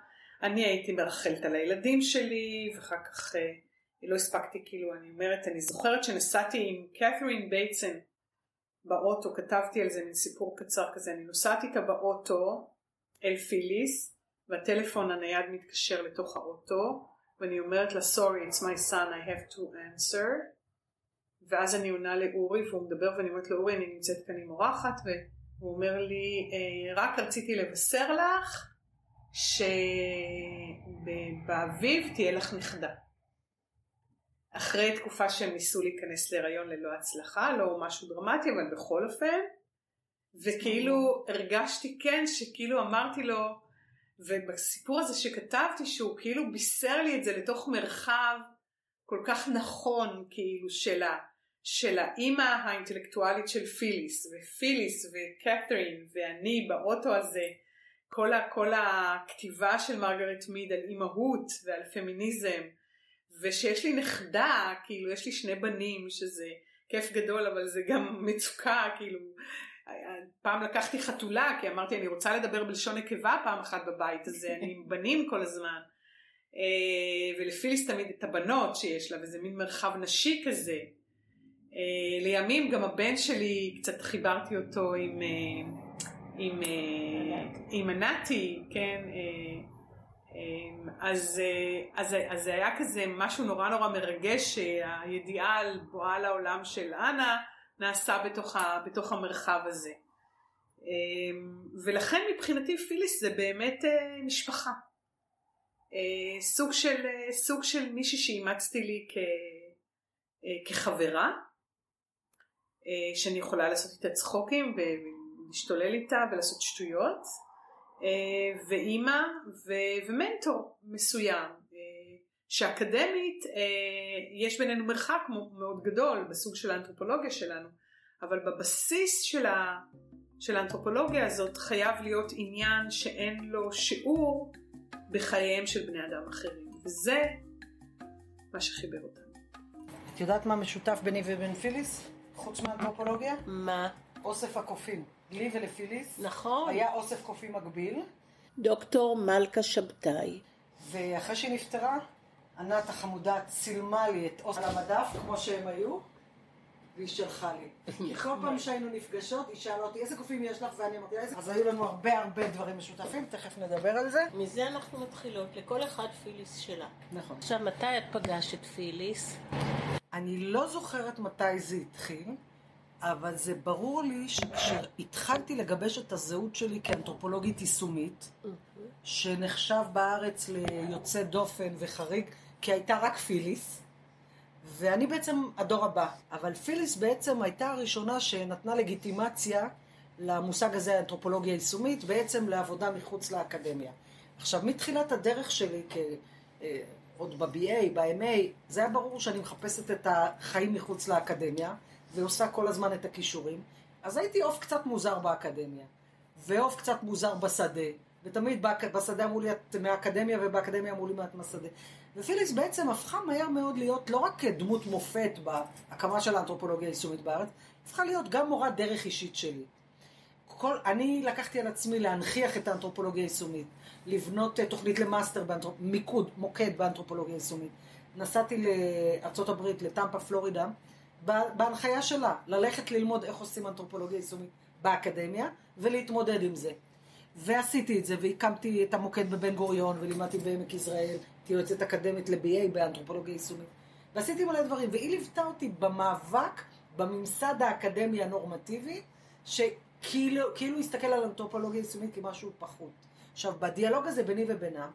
אני הייתי מרכלת על הילדים שלי, ואחר כך אה, לא הספקתי, כאילו, אני אומרת, אני זוכרת שנסעתי עם קת'רין בייטסן באוטו, כתבתי על זה מין סיפור קצר כזה, אני נוסעת איתה באוטו אל פיליס, והטלפון הנייד מתקשר לתוך האוטו, ואני אומרת לה, sorry, it's my son, I have to answer. ואז אני עונה לאורי והוא מדבר ואני אומרת לאורי אני נמצאת כאן עם אורחת והוא אומר לי אה, רק רציתי לבשר לך שבאביב תהיה לך נכדה. אחרי תקופה שהם ניסו להיכנס להיריון ללא הצלחה, לא משהו דרמטי אבל בכל אופן וכאילו הרגשתי כן שכאילו אמרתי לו ובסיפור הזה שכתבתי שהוא כאילו בישר לי את זה לתוך מרחב כל כך נכון כאילו של האימא האינטלקטואלית של פיליס, ופיליס וקת'רין ואני באוטו הזה, כל, ה, כל הכתיבה של מרגרט מיד על אימהות ועל פמיניזם, ושיש לי נכדה, כאילו יש לי שני בנים שזה כיף גדול אבל זה גם מצוקה, כאילו פעם לקחתי חתולה כי אמרתי אני רוצה לדבר בלשון נקבה פעם אחת בבית הזה, אני עם בנים כל הזמן. אה, ולפיליס תמיד את הבנות שיש לה וזה מין מרחב נשי כזה אה, לימים גם הבן שלי, קצת חיברתי אותו עם, אה, עם, אה, עם ענתי, כן? אז, אז, אז זה היה כזה משהו נורא נורא מרגש שהידיעה על בואה לעולם של אנה נעשה בתוך, ה, בתוך המרחב הזה. ולכן מבחינתי פיליס זה באמת משפחה. סוג של, סוג של מישהי שאימצתי לי כ, כחברה אה, שאני יכולה לעשות איתה צחוקים ולהשתולל איתה ולעשות שטויות אה, ואימא ו- ומנטור מסוים אה, שאקדמית יש בינינו מרחק מאוד גדול בסוג של האנתרופולוגיה שלנו אבל בבסיס של, ה- של האנתרופולוגיה הזאת חייב להיות עניין שאין לו שיעור בחייהם של בני אדם אחרים וזה מה שחיבר אותנו. את יודעת מה משותף ביני ובין פיליס? חוץ מהאנתרופולוגיה? מה? אוסף הקופים. לי ולפיליס. נכון. היה אוסף קופים מקביל. דוקטור מלכה שבתאי. ואחרי שהיא נפטרה, ענת החמודה צילמה לי את אוסף על המדף כמו שהם היו, והיא שלחה לי. כי כל פעם שהיינו נפגשות, היא שאלה אותי איזה קופים יש לך, ואני אמרתי לה איזה. אז היו לנו הרבה הרבה דברים משותפים, תכף נדבר על זה. מזה אנחנו מתחילות, לכל אחד פיליס שלה. נכון. עכשיו, מתי את פגשת פיליס? אני לא זוכרת מתי זה התחיל, אבל זה ברור לי שכשהתחלתי לגבש את הזהות שלי כאנתרופולוגית יישומית, שנחשב בארץ ליוצא דופן וחריג, כי הייתה רק פיליס, ואני בעצם הדור הבא. אבל פיליס בעצם הייתה הראשונה שנתנה לגיטימציה למושג הזה, האנתרופולוגיה יישומית, בעצם לעבודה מחוץ לאקדמיה. עכשיו, מתחילת הדרך שלי כ... אה, עוד ב-BA, ב-MA, זה היה ברור שאני מחפשת את החיים מחוץ לאקדמיה, ועושה כל הזמן את הכישורים. אז הייתי עוף קצת מוזר באקדמיה, ועוף קצת מוזר בשדה, ותמיד בשדה אמרו לי את מהאקדמיה, ובאקדמיה אמרו לי את מהשדה. ופיליס בעצם הפכה מהר מאוד להיות לא רק דמות מופת בהקמה של האנתרופולוגיה היישומית בארץ, הפכה להיות גם מורה דרך אישית שלי. כל, אני לקחתי על עצמי להנכיח את האנתרופולוגיה היישומית, לבנות אה, תוכנית למאסטר, באנתרופ... מיקוד, מוקד באנתרופולוגיה יישומית. נסעתי לארה"ב, לטמפה, פלורידה, בהנחיה שלה, ללכת ללמוד איך עושים אנתרופולוגיה יישומית באקדמיה, ולהתמודד עם זה. ועשיתי את זה, והקמתי את המוקד בבן גוריון, ולימדתי בעמק יזרעאל, הייתי יועצת אקדמית ל-BA באנתרופולוגיה יישומית. ועשיתי מלא דברים, והיא ליוותה אותי במאבק בממסד האקדמי הנורמטיבי, שכאילו כאילו הסתכל על אנתרופולוגיה יישומית כמשהו פחות. עכשיו, בדיאלוג הזה ביני ובינה,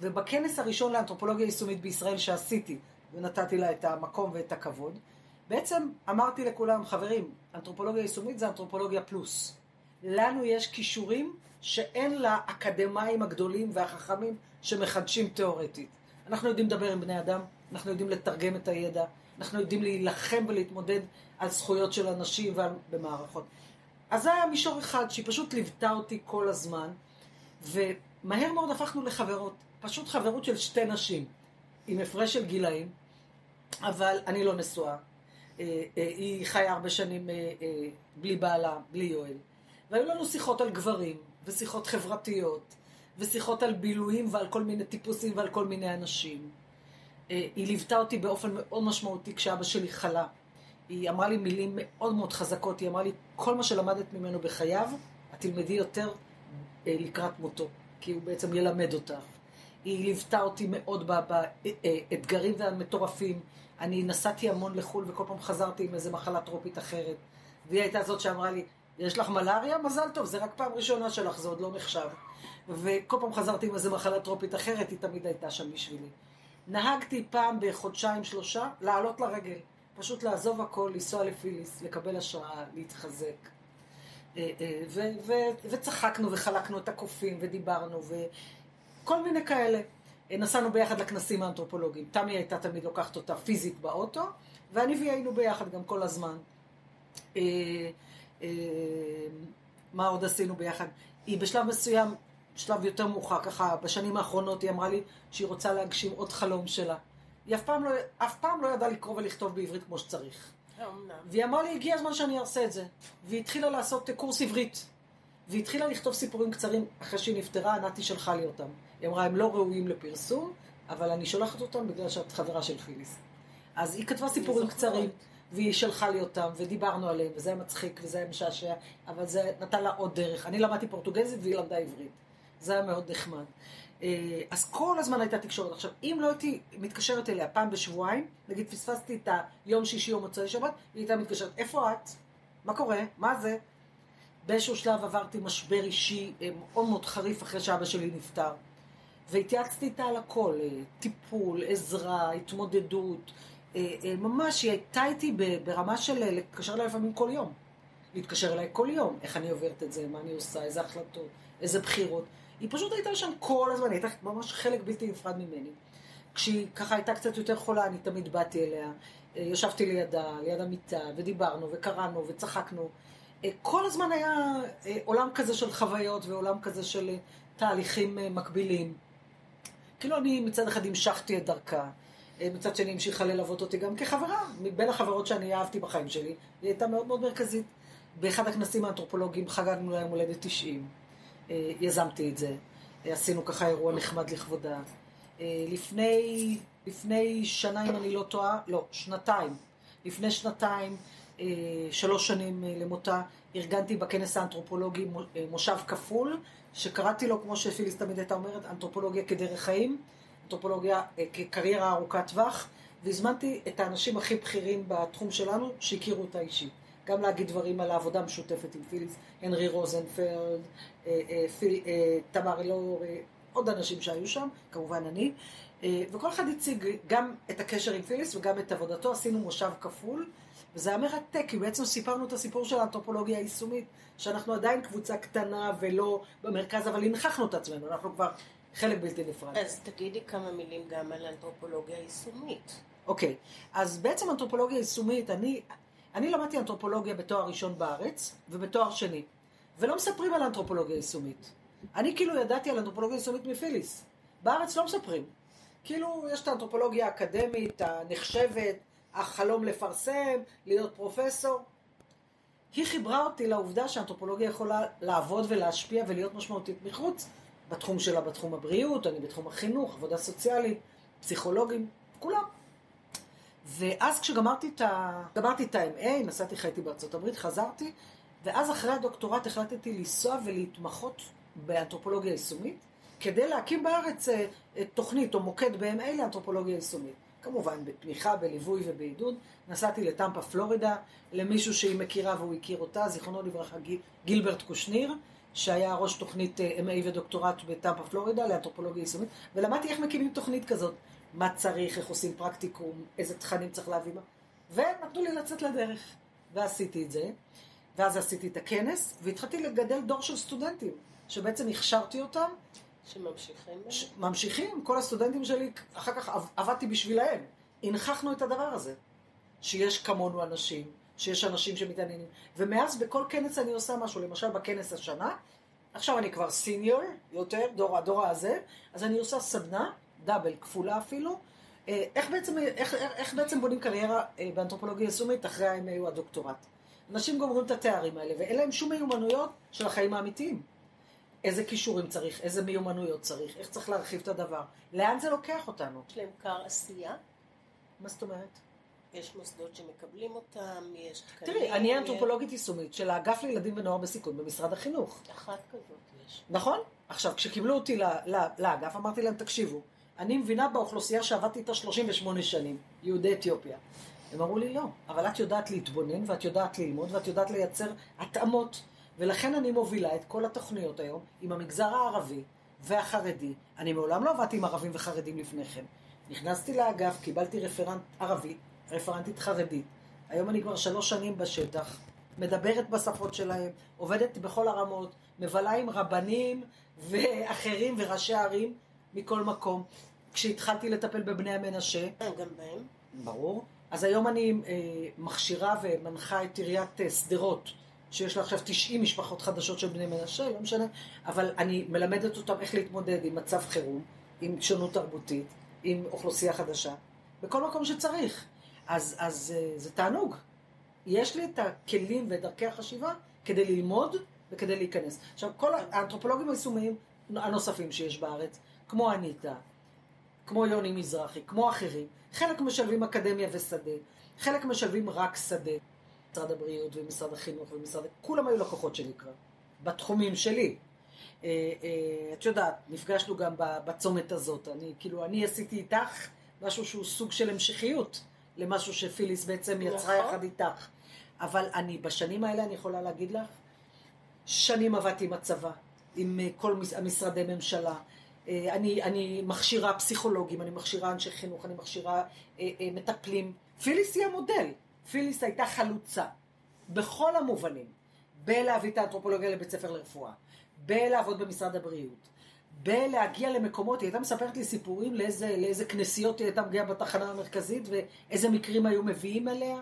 ובכנס הראשון לאנתרופולוגיה יישומית בישראל שעשיתי, ונתתי לה את המקום ואת הכבוד, בעצם אמרתי לכולם, חברים, אנתרופולוגיה יישומית זה אנתרופולוגיה פלוס. לנו יש כישורים שאין לאקדמאים הגדולים והחכמים שמחדשים תיאורטית. אנחנו יודעים לדבר עם בני אדם, אנחנו יודעים לתרגם את הידע, אנחנו יודעים להילחם ולהתמודד על זכויות של אנשים ובמערכות. אז זה היה מישור אחד שהיא פשוט ליוותה אותי כל הזמן, ומהר מאוד הפכנו לחברות, פשוט חברות של שתי נשים, עם הפרש של גילאים, אבל אני לא נשואה. אה, אה, היא חיה הרבה שנים אה, בלי בעלה, בלי יואל. והיו לנו שיחות על גברים, ושיחות חברתיות, ושיחות על בילויים ועל כל מיני טיפוסים ועל כל מיני אנשים. היא ליוותה אותי באופן מאוד משמעותי כשאבא שלי חלה. היא אמרה לי מילים מאוד מאוד חזקות, היא אמרה לי, כל מה שלמדת ממנו בחייו, את תלמדי יותר לקראת מותו, כי הוא בעצם ילמד אותך. היא ליוותה אותי מאוד באתגרים והמטורפים. אני נסעתי המון לחו"ל וכל פעם חזרתי עם איזה מחלה טרופית אחרת. והיא הייתה זאת שאמרה לי, יש לך מלאריה? מזל טוב, זה רק פעם ראשונה שלך, זה עוד לא נחשב. וכל פעם חזרתי עם איזה מחלה טרופית אחרת, היא תמיד הייתה שם בשבילי. נהגתי פעם בחודשיים שלושה לעלות לרגל. פשוט לעזוב הכל, לנסוע לפיליס, לקבל השראה, להתחזק. אה, אה, וצחקנו וחלקנו את הקופים ודיברנו וכל מיני כאלה. אה, נסענו ביחד לכנסים האנתרופולוגיים. תמי הייתה תמיד לוקחת אותה פיזית באוטו, ואני והיא היינו ביחד גם כל הזמן. מה עוד עשינו ביחד? היא בשלב מסוים, שלב יותר מאוחר, ככה בשנים האחרונות, היא אמרה לי שהיא רוצה להגשים עוד חלום שלה. היא אף פעם לא, אף פעם לא ידעה לקרוא ולכתוב בעברית כמו שצריך. והיא אמרה לי, הגיע הזמן שאני אעשה את זה. והיא התחילה לעשות קורס עברית. והיא התחילה לכתוב סיפורים קצרים אחרי שהיא נפטרה, נתי שלחה לי אותם. היא אמרה, הם לא ראויים לפרסום, אבל אני שולחת אותם בגלל שאת חברה של פיליס. אז היא כתבה סיפורים קצרים. והיא שלחה לי אותם, ודיברנו עליהם, וזה היה מצחיק, וזה היה משעשע, אבל זה נתן לה עוד דרך. אני למדתי פורטוגזית והיא למדה עברית. זה היה מאוד נחמד. אה, אז כל הזמן הייתה תקשורת. עכשיו, אם לא הייתי מתקשרת אליה פעם בשבועיים, נגיד פספסתי את היום שישי או מוצאי שבת, היא הייתה מתקשרת, איפה את? מה קורה? מה זה? באיזשהו שלב עברתי משבר אישי אה, מאוד מאוד חריף אחרי שאבא שלי נפטר. והתייעצתי איתה על הכל, אה, טיפול, עזרה, התמודדות. ממש, היא הייתה איתי ברמה של להתקשר אליי לפעמים כל יום. להתקשר אליי כל יום, איך אני עוברת את זה, מה אני עושה, איזה החלטות, איזה בחירות. היא פשוט הייתה שם כל הזמן, היא הייתה ממש חלק בלתי נפרד ממני. כשהיא ככה הייתה קצת יותר חולה, אני תמיד באתי אליה, אה, ישבתי לידה, ליד המיטה, ודיברנו, וקראנו, וצחקנו. אה, כל הזמן היה אה, עולם כזה של חוויות ועולם כזה של תהליכים מקבילים. כאילו אני מצד אחד המשכתי את דרכה, מצד שני המשיכה ללוות אותי גם כחברה, מבין החברות שאני אהבתי בחיים שלי, היא הייתה מאוד מאוד מרכזית. באחד הכנסים האנתרופולוגיים חגגנו לה יום הולדת 90. אה, יזמתי את זה. אה, עשינו ככה אירוע נחמד לכבודה. אה, לפני, לפני שנה, אם אני לא טועה, לא, שנתיים. לפני שנתיים, שלוש שנים למותה, ארגנתי בכנס האנתרופולוגי מושב כפול, שקראתי לו, כמו שפיליס תמיד הייתה אומרת, אנתרופולוגיה כדרך חיים, אנתרופולוגיה כקריירה ארוכת טווח, והזמנתי את האנשים הכי בכירים בתחום שלנו, שהכירו אותה אישית. גם להגיד דברים על העבודה המשותפת עם פיליס, הנרי רוזנפלד, אה, אה, אה, תמר אלאור, עוד אנשים שהיו שם, כמובן אני, וכל אחד הציג גם את הקשר עם פיליס וגם את עבודתו, עשינו מושב כפול, וזה היה מרתק, כי בעצם סיפרנו את הסיפור של האנתרופולוגיה היישומית, שאנחנו עדיין קבוצה קטנה ולא במרכז, אבל הנכחנו את עצמנו, אנחנו כבר חלק בלתי נפרד. אז תגידי כמה מילים גם על אנתרופולוגיה יישומית. אוקיי, אז בעצם אנתרופולוגיה יישומית, אני, אני למדתי אנתרופולוגיה בתואר ראשון בארץ ובתואר שני, ולא מספרים על אנתרופולוגיה יישומית. אני כאילו ידעתי על אנתרופולוגיה יישומית מפיליס. בארץ לא מספרים. כאילו, יש את האנתרופולוגיה האקדמית, הנחשבת, החלום לפרסם, להיות פרופסור. היא חיברה אותי לעובדה שהאנתרופולוגיה יכולה לעבוד ולהשפיע ולהיות משמעותית מחוץ. בתחום שלה, בתחום הבריאות, אני בתחום החינוך, עבודה סוציאלית, פסיכולוגים, כולם. ואז כשגמרתי את ה-MA, נסעתי חייתי בארצות הברית, חזרתי, ואז אחרי הדוקטורט החלטתי לנסוע ולהתמחות באנתרופולוגיה יישומית, כדי להקים בארץ אה, תוכנית או מוקד ב-MA לאנתרופולוגיה יישומית. כמובן, בתמיכה, בליווי ובעידוד. נסעתי לטמפה, פלורידה, למישהו שהיא מכירה והוא הכיר אותה, זיכרונו לברכה, גילברט קושניר, שהיה ראש תוכנית אה, MA ודוקטורט בטמפה, פלורידה, לאנתרופולוגיה יישומית, ולמדתי איך מקימים תוכנית כזאת. מה צריך, איך עושים פרקטיקום, איזה תכנים צריך להביא, ונתנו לי לצאת לדרך. ועשיתי את זה, ואז עשיתי את הכנס, והתחלתי לגדל דור של סטודנטים, שבעצם הכשרתי אותם. שממשיכים? ש... ממשיכים, כל הסטודנטים שלי, אחר כך עבדתי בשבילהם. הנכחנו את הדבר הזה, שיש כמונו אנשים, שיש אנשים שמתעניינים. ומאז בכל כנס אני עושה משהו, למשל בכנס השנה, עכשיו אני כבר סיניור, יותר, דור הדור הזה, אז אני עושה סדנה דאבל, כפולה אפילו. אה, איך בעצם, איך, איך בעצם בונים קריירה אה, באנתרופולוגיה יישומית אחרי ה-MA או הדוקטורט? אנשים גומרים את התארים האלה, ואין להם שום מיומנויות של החיים האמיתיים. איזה כישורים צריך, איזה מיומנויות צריך, איך צריך להרחיב את הדבר. לאן זה לוקח אותנו? יש להם קר עשייה? מה זאת אומרת? יש מוסדות שמקבלים אותם, יש תקנים. תראי, אני אנתרופולוגית יישומית של האגף לילדים ונוער בסיכון במשרד החינוך. אחת כזאת יש. נכון. עכשיו, כשקיבלו אותי לאגף, אמרתי להם, תקשיבו, אני מבינה באוכלוסייה שעבדתי איתה 38 שנים, יהודי אתיופיה. הם אמרו לי, לא, אבל את יודעת להתבונן, ואת יודעת ללמוד, ואת יודעת לייצר התאמות. ולכן אני מובילה את כל התוכניות היום עם המגזר הערבי והחרדי. אני מעולם לא עבדתי עם ערבים וחרדים לפני כן. נכנסתי לאגף, קיבלתי רפרנט ערבי, רפרנטית חרדית. היום אני כבר שלוש שנים בשטח, מדברת בשפות שלהם, עובדת בכל הרמות, מבלה עם רבנים ואחרים וראשי ערים מכל מקום. כשהתחלתי לטפל בבני המנשה. אה, גם בהם. ברור. אז היום אני אה, מכשירה ומנחה את עיריית אה, שדרות, שיש לה עכשיו 90 משפחות חדשות של בני מנשה, לא משנה, אבל אני מלמדת אותם איך להתמודד עם מצב חירום, עם שונות תרבותית, עם אוכלוסייה חדשה, בכל מקום שצריך. אז, אז אה, זה תענוג. יש לי את הכלים ואת דרכי החשיבה כדי ללמוד וכדי להיכנס. עכשיו, כל האנתרופולוגים היישומיים הנוספים שיש בארץ, כמו אניטה, כמו יוני מזרחי, כמו אחרים. חלק משלבים אקדמיה ושדה. חלק משלבים רק שדה. משרד הבריאות ומשרד החינוך ומשרד... כולם היו לקוחות שלי כבר, בתחומים שלי. אה, אה, את יודעת, נפגשנו גם בצומת הזאת. אני, כאילו, אני עשיתי איתך משהו שהוא סוג של המשכיות למשהו שפיליס בעצם יצרה נכון. יחד איתך. אבל אני, בשנים האלה אני יכולה להגיד לך, שנים עבדתי עם הצבא, עם אה, כל מש- המשרדי ממשלה. אני, אני מכשירה פסיכולוגים, אני מכשירה אנשי חינוך, אני מכשירה מטפלים. פיליס היא המודל. פיליס הייתה חלוצה, בכל המובנים, בלהביא את האנתרופולוגיה לבית ספר לרפואה, בלעבוד במשרד הבריאות, בלהגיע למקומות, היא הייתה מספרת לי סיפורים לאיזה, לאיזה כנסיות היא הייתה מגיעה בתחנה המרכזית ואיזה מקרים היו מביאים אליה,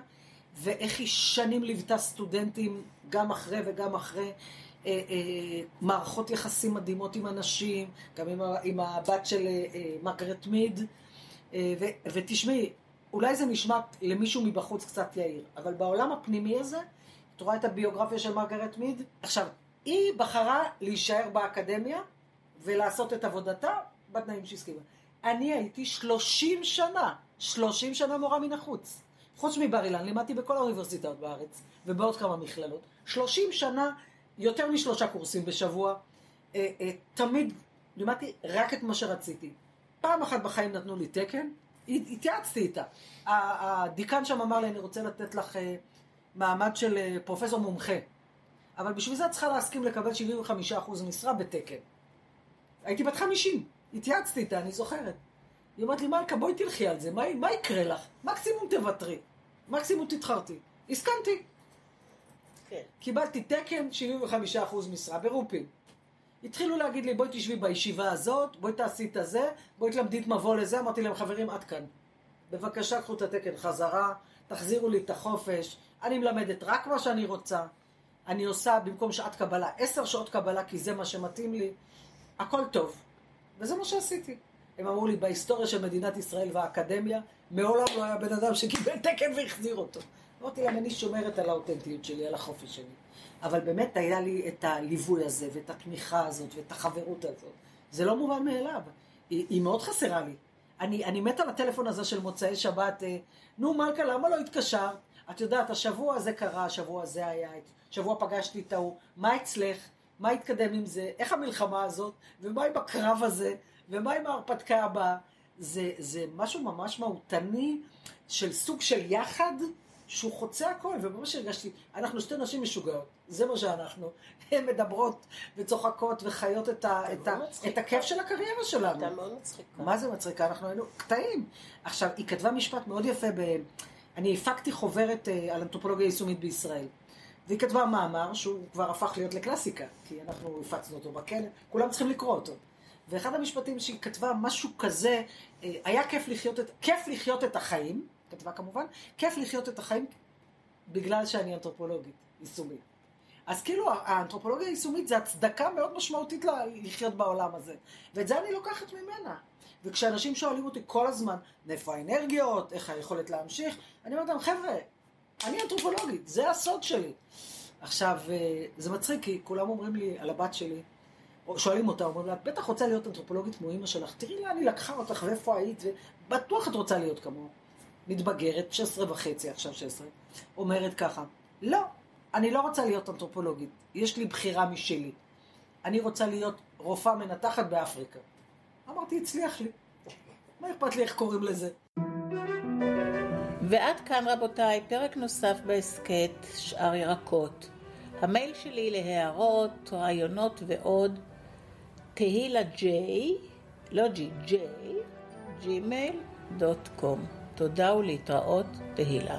ואיך היא שנים ליוותה סטודנטים גם אחרי וגם אחרי. אה, אה, מערכות יחסים מדהימות עם אנשים, גם עם, הבת של אה, מרגרט מיד, ותשמעי, אולי זה נשמע למישהו מבחוץ קצת יאיר, אבל בעולם הפנימי הזה, את רואה את הביוגרפיה של מרגרט מיד? עכשיו, היא בחרה להישאר באקדמיה ולעשות את עבודתה בתנאים שהסכימה. אני הייתי 30 שנה, 30 שנה מורה מן החוץ. חוץ מבר אילן, לימדתי בכל האוניברסיטאות בארץ ובעוד כמה מכללות. 30 שנה, יותר משלושה קורסים בשבוע. אה, אה, תמיד לימדתי רק את מה שרציתי. פעם אחת בחיים נתנו לי תקן, התייעצתי איתה. הדיקן שם אמר לי, אני רוצה לתת לך אה, מעמד של אה, פרופסור מומחה. אבל בשביל זה את צריכה להסכים לקבל 75% משרה בתקן. הייתי בת 50, התייעצתי איתה, אני זוכרת. היא אומרת לי, מלכה, בואי תלכי על זה, מה, מה יקרה לך? מקסימום תוותרי, מקסימום תתחרתי. הסכמתי. כן. קיבלתי תקן 75% משרה ברופין. התחילו להגיד לי, בואי תשבי בישיבה הזאת, בואי תעשי את הזה, בואי תלמדי את מבוא לזה. אמרתי להם, חברים, עד כאן. בבקשה, קחו את התקן חזרה, תחזירו לי את החופש, אני מלמדת רק מה שאני רוצה. אני עושה במקום שעת קבלה, עשר שעות קבלה, כי זה מה שמתאים לי. הכל טוב. וזה מה שעשיתי. הם אמרו לי, בהיסטוריה של מדינת ישראל והאקדמיה, מעולם לא היה בן אדם שקיבל תקן והחזיר אותו. אמרתי להם, אני שומרת על האותנטיות שלי, על החופש שלי. אבל באמת היה לי את הליווי הזה, ואת התמיכה הזאת, ואת החברות הזאת. זה לא מובן מאליו. היא, היא מאוד חסרה לי. אני, אני מת על הטלפון הזה של מוצאי שבת. אה, נו, מלכה, למה לא התקשרת? את יודעת, השבוע הזה קרה, השבוע הזה היה, שבוע פגשתי את ההוא, מה אצלך? מה התקדם עם זה? איך המלחמה הזאת? ומה עם הקרב הזה? ומה עם ההרפתקה הבאה? זה, זה משהו ממש מהותני של סוג של יחד שהוא חוצה הכל, וממש הרגשתי, אנחנו שתי נשים משוגעות, זה מה שאנחנו. הן מדברות וצוחקות וחיות את, ה, את, ה, את הכיף של הקריירה שלנו. הייתה מאוד מצחיקה. מה זה מצחיקה? אנחנו היינו קטעים. עכשיו, היא כתבה משפט מאוד יפה ב... אני הפקתי חוברת אה, על אנתרופולוגיה יישומית בישראל. והיא כתבה מאמר שהוא כבר הפך להיות לקלאסיקה, כי אנחנו הפצנו אותו בכלא, כולם צריכים לקרוא אותו. ואחד המשפטים שהיא כתבה משהו כזה, אה, היה כיף לחיות את, כיף לחיות את החיים, כתבה כמובן, כיף לחיות את החיים בגלל שאני אנתרופולוגית יישומית. אז כאילו האנתרופולוגיה היישומית זה הצדקה מאוד משמעותית לחיות בעולם הזה. ואת זה אני לוקחת ממנה. וכשאנשים שואלים אותי כל הזמן, מאיפה האנרגיות, איך היכולת להמשיך, אני אומרת להם, חבר'ה, אני אנתרופולוגית, זה הסוד שלי. עכשיו, אה, זה מצחיק, כי כולם אומרים לי על הבת שלי, או שואלים אותה, אומרים לה, את בטח רוצה להיות אנתרופולוגית כמו אימא שלך, תראי לאן היא לקחה אותך ואיפה היית, ובטוח את רוצה להיות כמוה. מתבגרת, 16 וחצי, עכשיו 16, אומרת ככה, לא, אני לא רוצה להיות אנתרופולוגית, יש לי בחירה משלי. אני רוצה להיות רופאה מנתחת באפריקה. אמרתי, הצליח לי. מה אכפת לי איך קוראים לזה? ועד כאן רבותיי, פרק נוסף בהסכת שאר ירקות. המייל שלי להערות, רעיונות ועוד, תהילה ג'יי, לא ג'י, ג'יי, ג'ימייל דוט קום. תודה ולהתראות, תהילה.